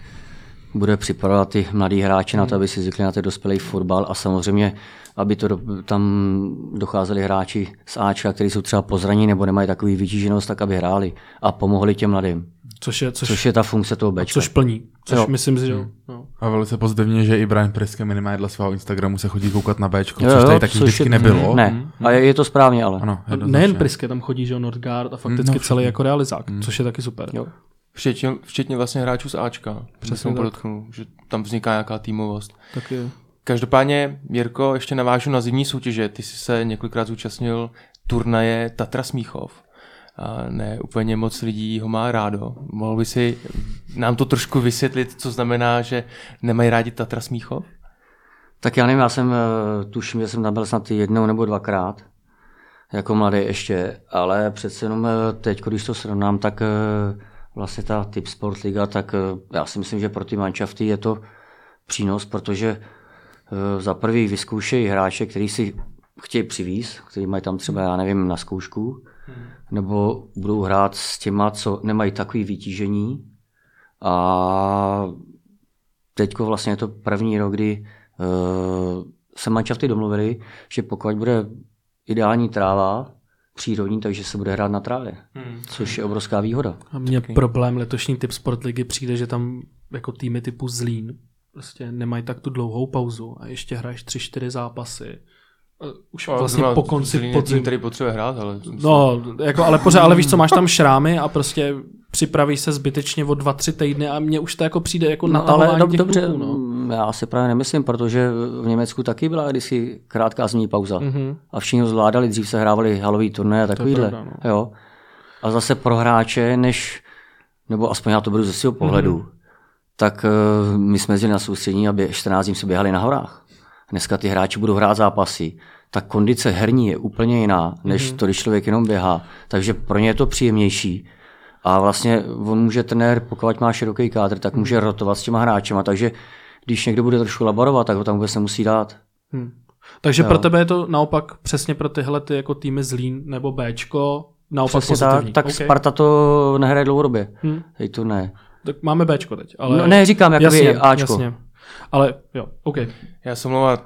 bude připravovat ty mladí hráči hmm. na to, hmm. aby si zvykli na ten dospělý fotbal a samozřejmě aby to do, tam docházeli hráči z Ačka, kteří jsou třeba pozraní nebo nemají takový vytíženost, tak aby hráli a pomohli těm mladým. Což je, což, což je ta funkce toho Bčka. což plní. Což Jo. myslím si, že jo. No. A velice pozitivně, že i Brian Priske minimálně dle svého Instagramu se chodí koukat na Bčko, Jo, což jo, tady taky což vždycky je- nebylo. Ne, a je, je to správně, ale. Ano, nejen Priske tam chodí, že jo, Nordgard a fakticky no, celý jako realizák, což je taky super. Jo. Včetně, včetně vlastně hráčů z Ačka. Přesně tak. podotknu, že tam vzniká nějaká týmovost. Taky Každopádně, Jirko, ještě navážu na zimní soutěže. Ty jsi se několikrát zúčastnil turnaje Tatra Smíchov. A ne úplně moc lidí ho má rádo. Mohl by si nám to trošku vysvětlit, co znamená, že nemají rádi Tatra Smíchov? Tak já nevím, já jsem, eh, tuším, že jsem tam byl snad jednou nebo dvakrát, jako mladý ještě, ale přece jenom eh, teď, když to srovnám, tak eh, vlastně ta Tip Sport Liga, tak eh, já si myslím, že pro ty manšafty je to přínos, protože eh, za prvý vyzkoušejí hráče, který si chtějí přivíz, který mají tam třeba, já nevím, na zkoušku, nebo budou hrát s těma, co nemají takový vytížení. A teďko vlastně je to první rok, kdy uh, se manšafty domluvili, že pokud bude ideální tráva, přírodní, takže se bude hrát na trávě, hmm. což je obrovská výhoda. A mně problém letošní typ Sportligy přijde, že tam jako týmy typu Zlín prostě nemají tak tu dlouhou pauzu a ještě hraješ 3-4 zápasy. A Už vlastně po konci tým, který potřebuje hrát, ale... No, jako, ale pořád, ale víš co, máš tam šrámy a prostě připravíš se zbytečně o dva, tři týdny a mně už to jako přijde jako No, natahování ale dob, těch dobře, kluků, no. Já si právě nemyslím, protože v Německu taky byla kdysi krátká zimní pauza Mhm. a všichni ho zvládali, dřív se hrávali halový turné a takovýhle. pravda, jo. A zase pro hráče, než, nebo aspoň já to beru ze svého pohledu, Mhm. tak uh, my jsme jezdili na soustředění a bě, 14 dní se běhali na horách. Dneska ty hráči budou hrát zápasy. Ta kondice herní je úplně jiná, než Mhm. to, když člověk jenom běhá. Takže pro ně je to příjemnější. A vlastně on může trenér, pokud má široký kádr, tak Mhm. může rotovat s těma hráčema. Takže když někdo bude trošku laborovat, tak ho tam vůbec nemusí dát. Hm. Takže Jo. pro tebe je to naopak přesně pro tyhle ty jako týmy Zlín nebo Bčko naopak Přesně tak, pozitivní. tak OK. Sparta to nehraje dlouhodobě. Hm. Hej, to ne. Tak máme Bčko teď. Ale... No, ne, říkám, jakoby jasně, Ačko. Jasně. Ale jo, OK. Já se omlouvám,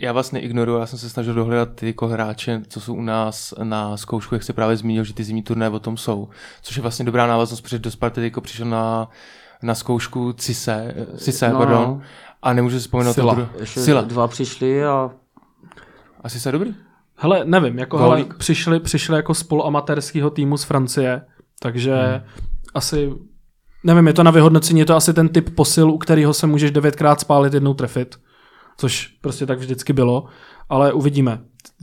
já vás neignoruju, já jsem se snažil dohledat ty jako hráče, co jsou u nás na zkoušku, jak jsi právě zmínil, že ty zimní turné o tom jsou, což je vlastně dobrá návaznost, protože do Sparty jako přišel na, na zkoušku Cise, Cise No, pardon, no. a nemůžu si vzpomenout Sila. to Ještě Sila. dva přišli a A Cise je dobrý? Hele, nevím, jako hele, přišli, přišli jako z poloamatérského týmu z Francie, takže hmm. asi, nevím, je to na vyhodnocení, je to asi ten typ posil, u kterého se můžeš devětkrát spálit, jednou trefit, což prostě tak vždycky bylo, ale uvidíme.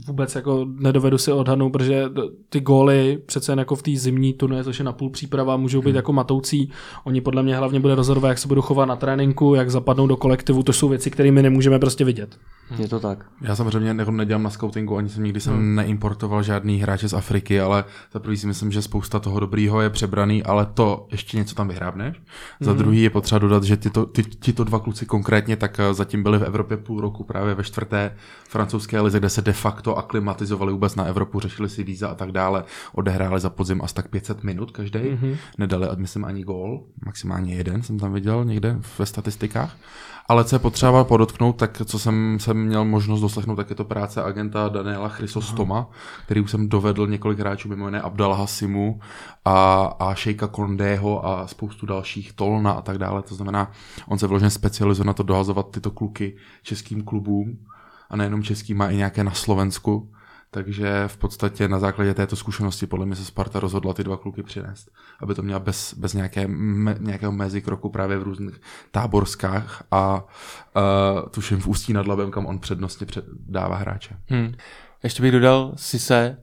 Vůbec jako nedovedu si odhadnout, protože ty góly přece jen jako v té zimní turné, což je na půl příprava, můžou být jako matoucí. Oni podle mě hlavně bude rozhodovat, jak se budou chovat na tréninku, jak zapadnou do kolektivu, to jsou věci, které my nemůžeme prostě vidět. je to tak. Já samozřejmě nedělám na scoutingu, ani jsem nikdy jsem neimportoval žádný hráče z Afriky, ale za prvý si myslím, že spousta toho dobrýho je přebraný, ale to ještě něco tam vyhrábneš. Za druhý je potřeba dodat, že tyto, ty, tyto dva kluci konkrétně tak eh, zatím byli v Evropě půl roku právě ve čtvrté francouzské lize, kde se de facto aklimatizovali vůbec na Evropu, řešili si víza a tak dále, odehráli za podzim asi tak 500 minut každý, mm-hmm. nedali, myslím, ani gól, maximálně jeden jsem tam viděl někde ve statistikách. Ale co je potřeba podotknout, tak co jsem, jsem měl možnost doslechnout, tak je to práce agenta Daniela Chrysostoma, který už jsem dovedl několik hráčů, mimo jiné Abdala Hasimu a, a Šejka Kondého a spoustu dalších, Tolna a tak dále. To znamená, on se vložně specializuje na to dohazovat tyto kluky českým klubům a nejenom českým, má i nějaké na Slovensku. Takže v podstatě na základě této zkušenosti podle mě se Sparta rozhodla ty dva kluky přinést, aby to měla bez, bez nějaké, me, nějakého mezikroku právě v různých táborskách a uh, tuším v Ústí nad Labem, kam on přednostně před, dává hráče. Hmm. Ještě bych dodal Sise,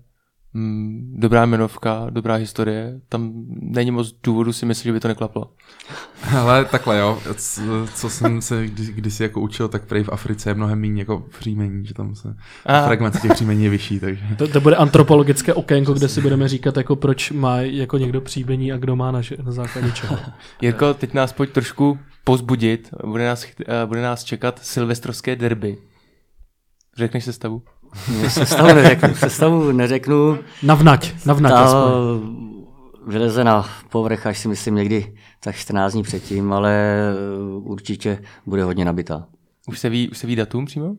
mm, dobrá jmenovka, dobrá historie, tam není moc důvodu si myslet, že by to neklaplo. Ale takhle jo, co, co jsem se když, když si jako učil, tak prej v Africe je mnohem méně jako příjmení, že tam se Aha. fragment těch příjmení je vyšší, takže To, to bude antropologické okénko, kde si budeme říkat, jako proč má jako někdo příjmení a kdo má na, na základě čeho. Jirko, teď nás pojď trošku pozbudit, bude nás, eh, bude nás čekat silvestrovské derby. Řekneš se stavu? Sestavu neřeknu, sestavu neřeknu. Navnať, navnať Ta vyleze na povrch, až si myslím někdy tak 14 dní předtím, ale eh, určitě bude hodně nabitá. Už se ví, už se ví datum přímo?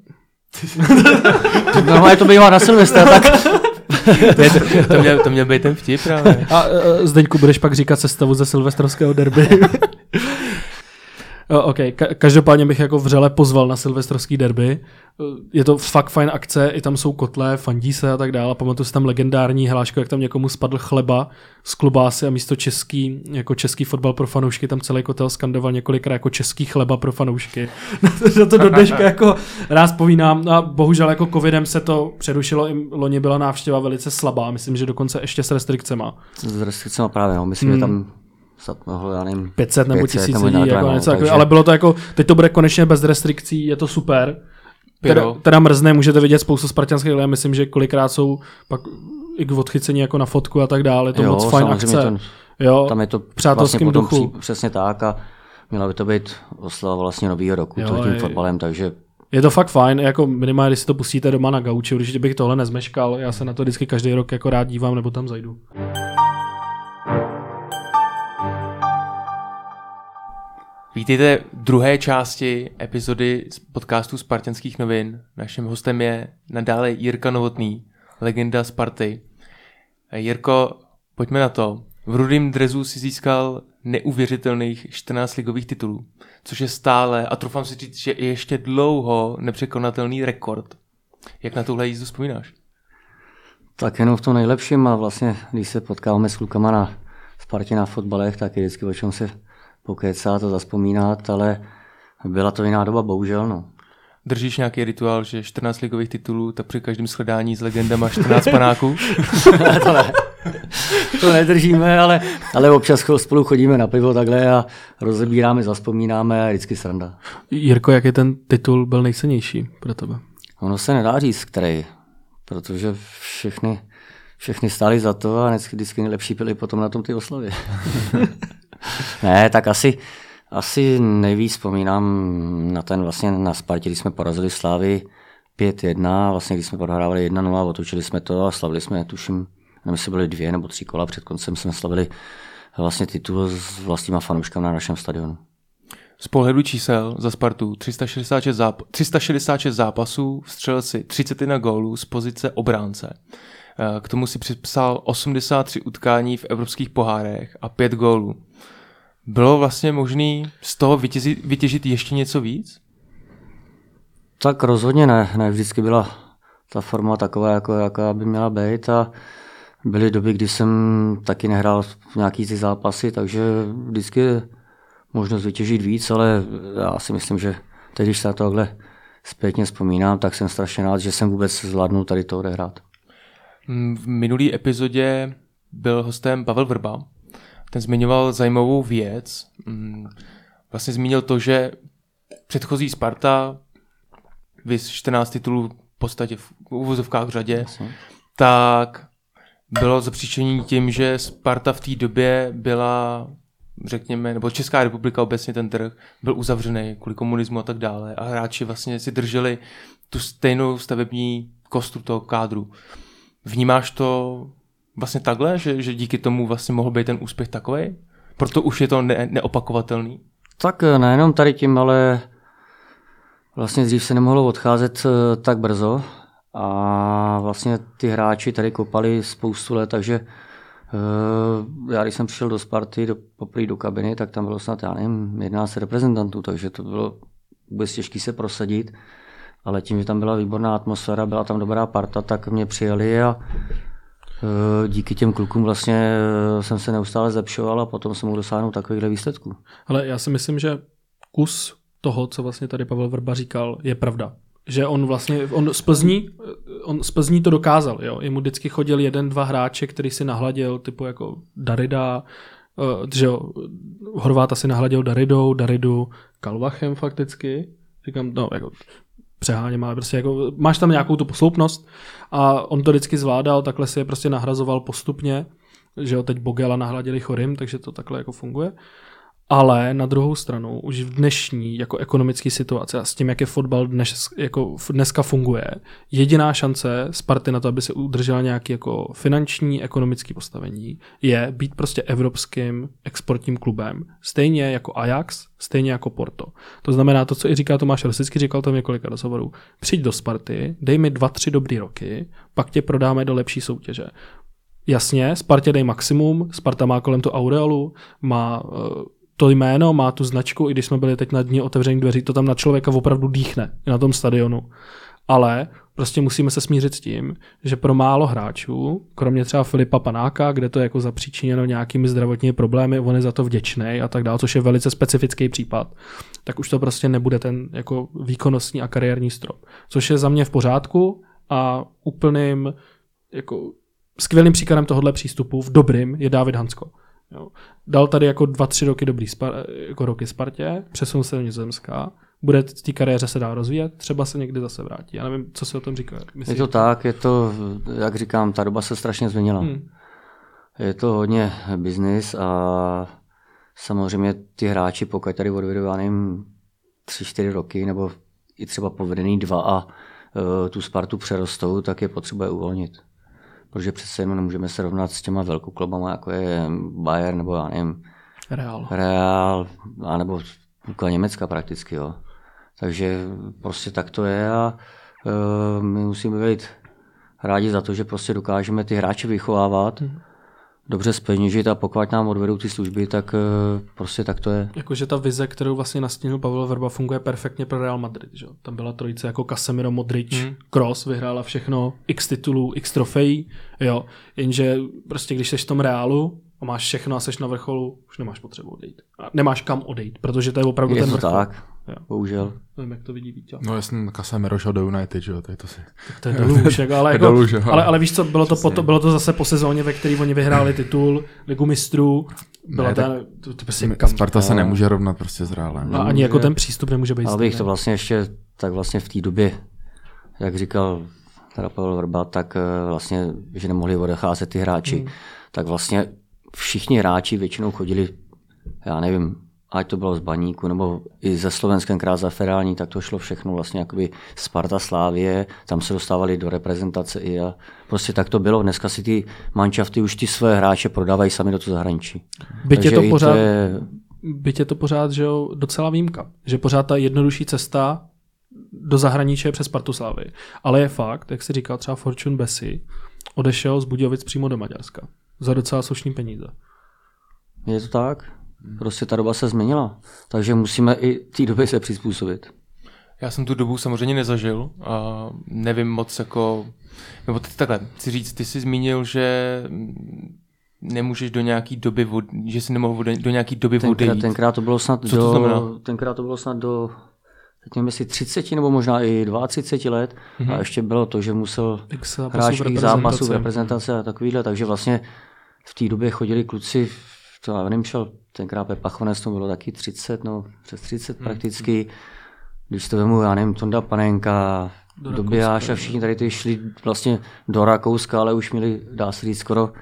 Normálně to bývá na Silvestra, tak to, to, to, měl, to měl být ten vtip právě. A uh, Zdeňku, budeš pak říkat sestavu ze silvestrovského derby. OK, ka- každopádně bych jako vřele pozval na silvestrovský derby. Je to fakt fajn akce, i tam jsou kotle, fandí se a tak dále. Pamatuju si tam legendární hlášku, jak tam někomu spadl chleba z klobásy a místo český, jako český fotbal pro fanoušky, tam celý kotel skandoval několikrát jako český chleba pro fanoušky. Na to do dneška jako rád vzpomínám. A bohužel jako covidem se to přerušilo, i loni byla návštěva velice slabá, myslím, že dokonce ještě s restrikcema. S restrikcemi právě, no. myslím, hmm. že tam snad mohlo, já nevím, 500 nebo 1000 lidí, jako něco takže... ale bylo to jako, teď to bude konečně bez restrikcí, je to super. Teda, teda mrzne, můžete vidět spoustu spartianských lidí, myslím, že kolikrát jsou pak i k odchycení jako na fotku a tak dále, je to jo, moc fajn akce. Ten, jo, tam je to přátelským vlastně duchu. Při, přesně tak a měla by to být oslava vlastně nového roku jo, tím fotbalem, takže je to fakt fajn, jako minimálně, když si to pustíte doma na gauči, určitě bych tohle nezmeškal, já se na to vždycky každý rok jako rád dívám, nebo tam zajdu. Vítejte v druhé části epizody z podcastu Spartanských novin. Naším hostem je nadále Jirka Novotný, legenda Sparty. Jirko, pojďme na to. V rudým drezu si získal neuvěřitelných 14 ligových titulů, což je stále, a troufám si říct, že je ještě dlouho nepřekonatelný rekord. Jak na tuhle jízdu vzpomínáš? Tak jenom v tom nejlepším a vlastně, když se potkáváme s klukama na Spartě na fotbalech, tak je vždycky o čem se pokecat a zaspomínat, ale byla to jiná doba, bohužel. No. Držíš nějaký rituál, že 14 ligových titulů, tak při každém shledání s legendama 14 panáků? to ne. To nedržíme, ale, ale občas spolu chodíme na pivo takhle a rozebíráme, zaspomínáme a vždycky sranda. Jirko, jaký ten titul byl nejcennější pro tebe? Ono se nedá říct, který, protože všechny, všechny stály za to a vždycky, vždycky nejlepší byly potom na tom ty oslavy. ne, tak asi, asi nejvíc vzpomínám na ten vlastně na Spartě, když jsme porazili Slávy 5-1, vlastně když jsme prohrávali 1-0, otočili jsme to a slavili jsme, tuším, nevím, jestli byly dvě nebo tři kola před koncem, jsme slavili vlastně titul s vlastníma fanouškami na našem stadionu. Z pohledu čísel za Spartu 366, záp- 366 zápasů, střelil si 31 gólů z pozice obránce. Eh, k tomu si připsal 83 utkání v evropských pohárech a 5 gólů. Bylo vlastně možné z toho vytěžit, vytěžit ještě něco víc? Tak rozhodně ne. Ne vždycky byla ta forma taková, jako, jaká by měla být a byly doby, kdy jsem taky nehrál nějaký ty zápasy, takže vždycky je možnost vytěžit víc, ale já si myslím, že teď, když se na tohle zpětně vzpomínám, tak jsem strašně rád, že jsem vůbec zvládnul tady to odehrát. V minulý epizodě byl hostem Pavel Vrba. Ten zmiňoval zajímavou věc. Mm, vlastně zmínil to, že předchozí Sparta, vys 14 titulů v podstatě v uvozovkách v řadě, Jasně. tak bylo zapříčení tím, že Sparta v té době byla řekněme, nebo Česká republika obecně ten trh byl uzavřený kvůli komunismu a tak dále a hráči vlastně si drželi tu stejnou stavební kostru toho kádru. Vnímáš to vlastně takhle, že, že díky tomu vlastně mohl být ten úspěch takový? Proto už je to ne, neopakovatelný? Tak eh, nejenom tady tím, ale vlastně dřív se nemohlo odcházet eh, tak brzo a vlastně ty hráči tady kopali spoustu let, takže eh, já když jsem přišel do Sparty, do, poprvé do kabiny, tak tam bylo snad, já nevím, 11 reprezentantů, takže to bylo vůbec těžké se prosadit ale tím, že tam byla výborná atmosféra, byla tam dobrá parta, tak mě přijeli a díky těm klukům vlastně e, jsem se neustále zlepšoval a potom jsem mohl dosáhnout takovýchhle výsledků. Ale já si myslím, že kus toho, co vlastně tady Pavel Vrba říkal, je pravda. Že on vlastně, on z Plzní, on z Plzní to dokázal, jo. Jemu vždycky chodil jeden, dva hráče, který si nahladil, typu jako Darida, že jo, Horváta si nahladil Daridou, Daridu Kalvachem fakticky. Říkám, no, jako přeháněm, ale prostě jako máš tam nějakou tu posloupnost a on to vždycky zvládal, takhle si je prostě nahrazoval postupně, že jo, teď Bogela nahladili Chorim, takže to takhle jako funguje. Ale na druhou stranu, už v dnešní jako ekonomické situaci a s tím, jak je fotbal dnes, jako dneska funguje, jediná šance Sparty na to, aby se udržela nějaký jako finanční, ekonomický postavení, je být prostě evropským exportním klubem. Stejně jako Ajax, stejně jako Porto. To znamená to, co i říká Tomáš Rosický, říkal to v několika rozhovorů. Přijď do Sparty, dej mi dva, tři dobrý roky, pak tě prodáme do lepší soutěže. Jasně, Spartě dej maximum, Sparta má kolem to aureolu, má uh, to jméno, má tu značku, i když jsme byli teď na dní otevření dveří, to tam na člověka opravdu dýchne na tom stadionu. Ale prostě musíme se smířit s tím, že pro málo hráčů, kromě třeba Filipa Panáka, kde to je jako zapříčiněno nějakými zdravotními problémy, on je za to vděčný a tak dále, což je velice specifický případ, tak už to prostě nebude ten jako výkonnostní a kariérní strop. Což je za mě v pořádku a úplným jako skvělým příkladem tohohle přístupu v dobrým je David Hansko. Jo. Dal tady jako dva, tři roky dobrý spar, jako roky Spartě, přesunul se do Nizozemska, bude v té kariéře se dá rozvíjet, třeba se někdy zase vrátí. Já nevím, co si o tom říká. Myslíš, je to tak, je to, jak říkám, ta doba se strašně změnila. Hmm. Je to hodně biznis a samozřejmě ty hráči, pokud tady odvedou, já nevím, tři, čtyři roky, nebo i třeba povedený dva a uh, tu Spartu přerostou, tak je potřeba uvolnit protože přece jenom nemůžeme se rovnat s těma klubama, jako je Bayern nebo já nevím, Real, Real nebo půlka Německa prakticky. Jo. Takže prostě tak to je a uh, my musíme být rádi za to, že prostě dokážeme ty hráče vychovávat. Hmm dobře speněžit a pokud nám odvedou ty služby, tak eh, prostě tak to je. Jakože ta vize, kterou vlastně nastínil Pavel Verba, funguje perfektně pro Real Madrid. Že? Tam byla trojice jako Casemiro, Modric, hmm. Kroos, vyhrála všechno, x titulů, x trofejí, jo. Jenže prostě když jsi v tom Reálu a máš všechno a jsi na vrcholu, už nemáš potřebu odejít. A nemáš kam odejít, protože to je opravdu je ten vrchol. tak. Jo. Bohužel. Nevím, jak to vidí Vítě. No jasně, Casemiro šel do United, že jo, tak to si... Tak to je dolů už, jako, ale, jako, dolů, že? ale, ale, víš co, bylo to, po, bylo to zase po sezóně, ve které oni vyhráli titul, ligu mistrů, byla ne, ta, to, to prostě kam, Sparta se nemůže rovnat prostě s Reálem. A ani jako ten přístup nemůže být. Ale bych to vlastně ještě, tak vlastně v té době, jak říkal teda Pavel Vrba, tak eh, vlastně, že nemohli odecházet ty hráči, hmm. tak vlastně všichni hráči většinou chodili, já nevím, ať to bylo z Baníku, nebo i ze Slovenském krát za Ferální, tak to šlo všechno vlastně jakoby Sparta Slávě, tam se dostávali do reprezentace i a prostě tak to bylo. Dneska si ty manšafty už ty své hráče prodávají sami do toho zahraničí. Byť je to pořád, to je... byť je to pořád že jo, docela výjimka, že pořád ta jednodušší cesta do zahraničí je přes Spartu Slávy. Ale je fakt, jak si říkal třeba Fortune Bessi, odešel z Budějovic přímo do Maďarska za docela slušný peníze. Je to tak? Prostě ta doba se změnila, takže musíme i té době se přizpůsobit. Já jsem tu dobu samozřejmě nezažil a nevím moc jako, nebo teď takhle, chci říct, ty jsi zmínil, že nemůžeš do nějaký doby, vod, že si nemohl do nějaký doby tenkrát, odejít. Tenkrát to bylo snad Co do, to znamená? tenkrát to bylo snad do teď nevím, jestli 30 nebo možná i 32 let mm-hmm. a ještě bylo to, že musel hrát zápasů v reprezentaci a takovýhle, takže vlastně v té době chodili kluci to já nevím, šel tenkrát Pepa Chonec, to bylo taky 30, no přes 30 hmm. prakticky. Když to vemu, já nevím, Tonda Panenka, do Dobijáš a všichni tady ty šli vlastně do Rakouska, ale už měli, dá se říct, skoro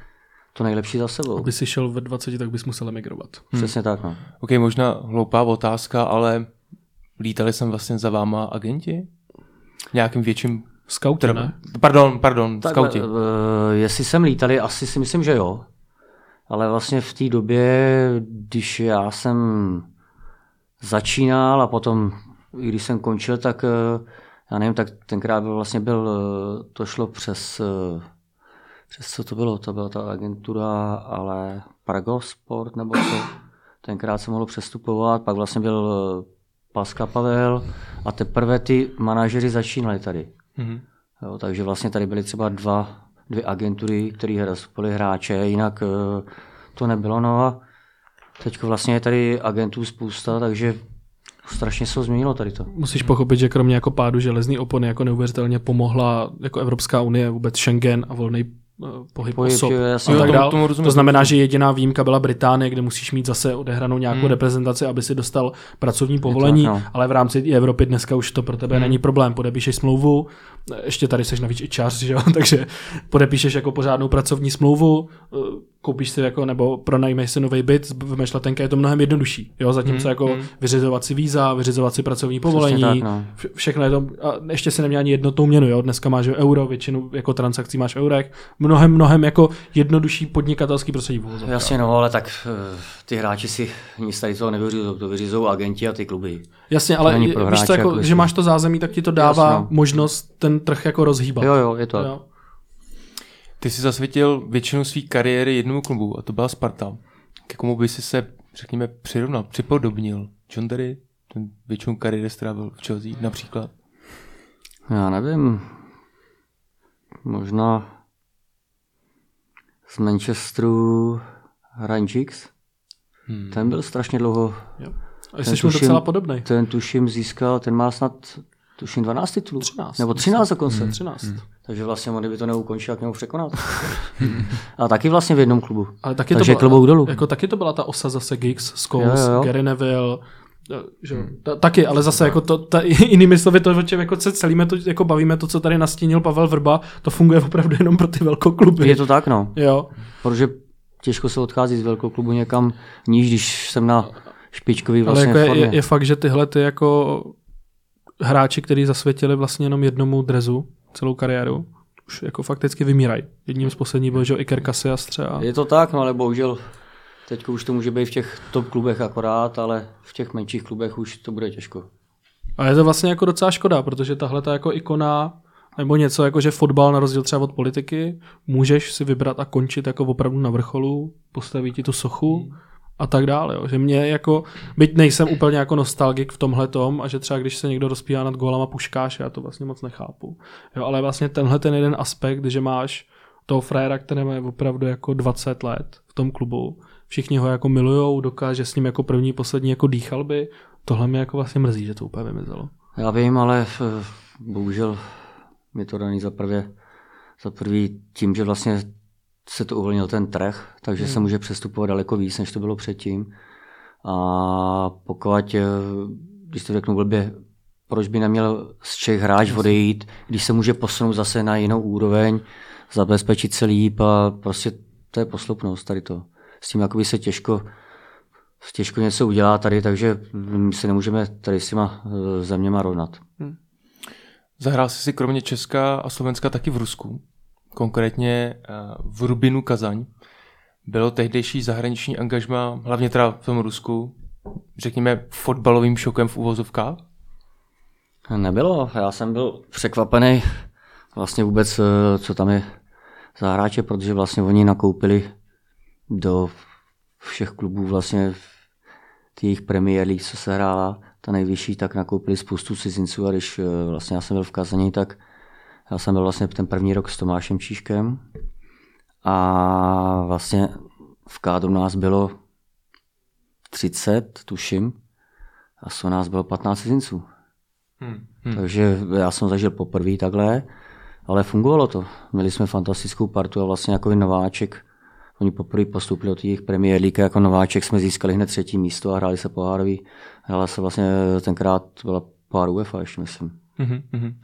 to nejlepší za sebou. Kdyby si šel ve 20, tak bys musel emigrovat. Hmm. Přesně tak, no. Ok, možná hloupá otázka, ale lítali jsem vlastně za váma agenti? Nějakým větším Scouti, ne? Pardon, pardon, tak, scouti. Uh, jestli jsem lítali, asi si myslím, že jo ale vlastně v té době, když já jsem začínal a potom, i když jsem končil, tak eh, já nevím, tak tenkrát vlastně byl, eh, to šlo přes, eh, přes co to bylo, to byla ta agentura, ale Pragosport nebo co, tenkrát se mohlo přestupovat, pak vlastně byl Paska Pavel a teprve ty manažery začínali tady. Mm-hmm. Jo, takže vlastně tady byly třeba dva dvě agentury, které zastupovaly hráče, jinak eh, to nebylo. No a teď vlastně je tady agentů spousta, takže strašně se změnilo tady to. Musíš pochopit, že kromě jako pádu železní opony jako neuvěřitelně pomohla jako Evropská unie, vůbec Schengen a volný pohyb, Pohyb, osob jo, jasně. a tak dál. tomu rozumím. To znamená, že jediná výjimka byla Británie, kde musíš mít zase odehranou nějakou Hmm. reprezentaci, aby si dostal pracovní povolení, no. ale v rámci Evropy dneska už to pro tebe Hmm. není problém. Podepíšeš smlouvu, ještě tady seš navíc i čář, že jo? takže podepíšeš jako pořádnou pracovní smlouvu, eh, koupíš si jako, nebo pronajmeš si nový byt, vemeš letenka, je to mnohem jednodušší. Jo? Zatímco Hmm, jako hmm. vyřizovat si víza, vyřizovat si pracovní povolení, tak, no. Vše- všechno je to, a ještě si neměl ani jednotnou měnu, jo, dneska máš euro, většinu jako transakcí máš v eurech, mnohem, mnohem jako jednodušší podnikatelský prostředí. Jasně, no, ale tak eh, ty hráči si nic tady toho nevyřizují, to vyřizují agenti a ty kluby. Jasně, ale je- pro víš hráče to, jako, jako že máš to zázemí, tak ti to dává Jasně, no. možnost ten trh jako rozhýbat. Jo, jo, je to. Jo. Ty jsi zasvětil většinu své kariéry jednomu klubu a to byla Sparta. Ke komu by si se, řekněme, přirovnal, připodobnil? John Terry, ten většinu kariéry strávil v Chelsea například. Já nevím, možná z Manchesteru Giggs. Hmm. Ten byl strašně dlouho, Jo. A jsi mu docela podobný. ten tuším získal, ten má snad tuším 12 titulů. 13, Nebo 13 dokonce. 13. Takže vlastně on, kdyby to neukončil, jak mě překonat. a taky vlastně v jednom klubu. Ale taky Takže to klobouk dolů. Jako taky to byla ta osa zase Giggs, Scholes, Jo, jo, jo. Gary Neville, že, jo. ta, taky, ale zase jako to, ta, jinými slovy to, o čem jako se celíme to, jako bavíme, to, co tady nastínil Pavel Vrba, to funguje opravdu jenom pro ty velkokluby. Je to tak, no. Jo, Protože těžko se odchází z velkou klubu někam níž, když jsem na špičkový vlastně ale jako je, formě. je, je, fakt, že tyhle ty jako hráči, kteří zasvětili vlastně jenom jednomu drezu celou kariéru, už jako fakticky vymírají. Jedním z posledních byl, že Iker Casillas třeba. Je to tak, no ale bohužel teď už to může být v těch top klubech akorát, ale v těch menších klubech už to bude těžko. A je to vlastně jako docela škoda, protože tahle ta jako ikona nebo něco jako, že fotbal na rozdíl třeba od politiky, můžeš si vybrat a končit jako opravdu na vrcholu, postaví ti tu sochu a tak dále. Jo. Že mě jako, byť nejsem úplně jako nostalgik v tomhle tom a že třeba když se někdo rozpívá nad gólama Puškáše, já to vlastně moc nechápu. Jo, ale vlastně tenhle ten jeden aspekt, že máš toho frajera, který má opravdu jako 20 let v tom klubu, všichni ho jako milujou, dokáže s ním jako první, poslední jako dýchal by, tohle mě jako vlastně mrzí, že to úplně vymizelo. Já vím, ale eh, bohužel mi to daný za prvě, za prvý tím, že vlastně se to uvolnil ten trh, takže hmm. se může přestupovat daleko víc, než to bylo předtím. A pokud, eh, když to řeknu blbě, proč by neměl z Čech hráč odejít, když se může posunout zase na jinou úroveň, zabezpečit se líp a prostě to je posloupnost tady to. S tím jakoby se těžko, těžko něco udělá tady, takže my se nemůžeme tady s těma eh, zeměma rovnat. Zahrál jsi si kromě Česka a Slovenska taky v Rusku, konkrétně eh, v Rubinu Kazaň. Bylo tehdejší zahraniční angažma, hlavně teda v tom Rusku, řekněme fotbalovým šokem v uvozovkách? Nebylo, já jsem byl překvapený vlastně vůbec, eh, co tam je za hráče, protože vlastně oni nakoupili do všech klubů vlastně ty jejich Premier League, co se hrála, ta nejvyšší, tak nakoupili spoustu cizinců a když eh, vlastně já jsem byl v Kazani, tak já jsem byl vlastně ten první rok s Tomášem Číškem a vlastně v kádru nás bylo 30, tuším, a toho nás bylo 15 cizinců. Hmm. Hmm. Takže já jsem zažil poprvé takhle, ale fungovalo to. Měli jsme fantastickou partu a vlastně jako nováček, oni poprvé postupili do těch Premier League jako nováček jsme získali hned třetí místo a hráli se pohárový. Hrála se vlastně tenkrát byla pohár UEFA ještě, myslím. Mhm, mhm.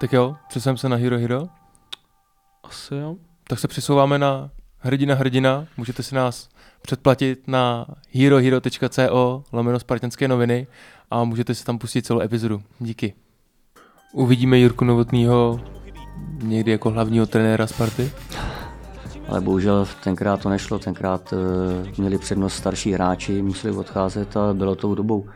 Tak jo, přesuneme se na Hero Hero. Asi jo. Tak se přesouváme na Hrdina Hrdina. Můžete si nás předplatit na herohero.co lomeno Spartanské noviny a můžete si tam pustit celou epizodu. Díky. Uvidíme Jirku Novotnýho někdy jako hlavního trenéra Sparty. Ale bohužel tenkrát to nešlo, tenkrát uh, měli přednost starší hráči, museli odcházet a bylo tou dobou.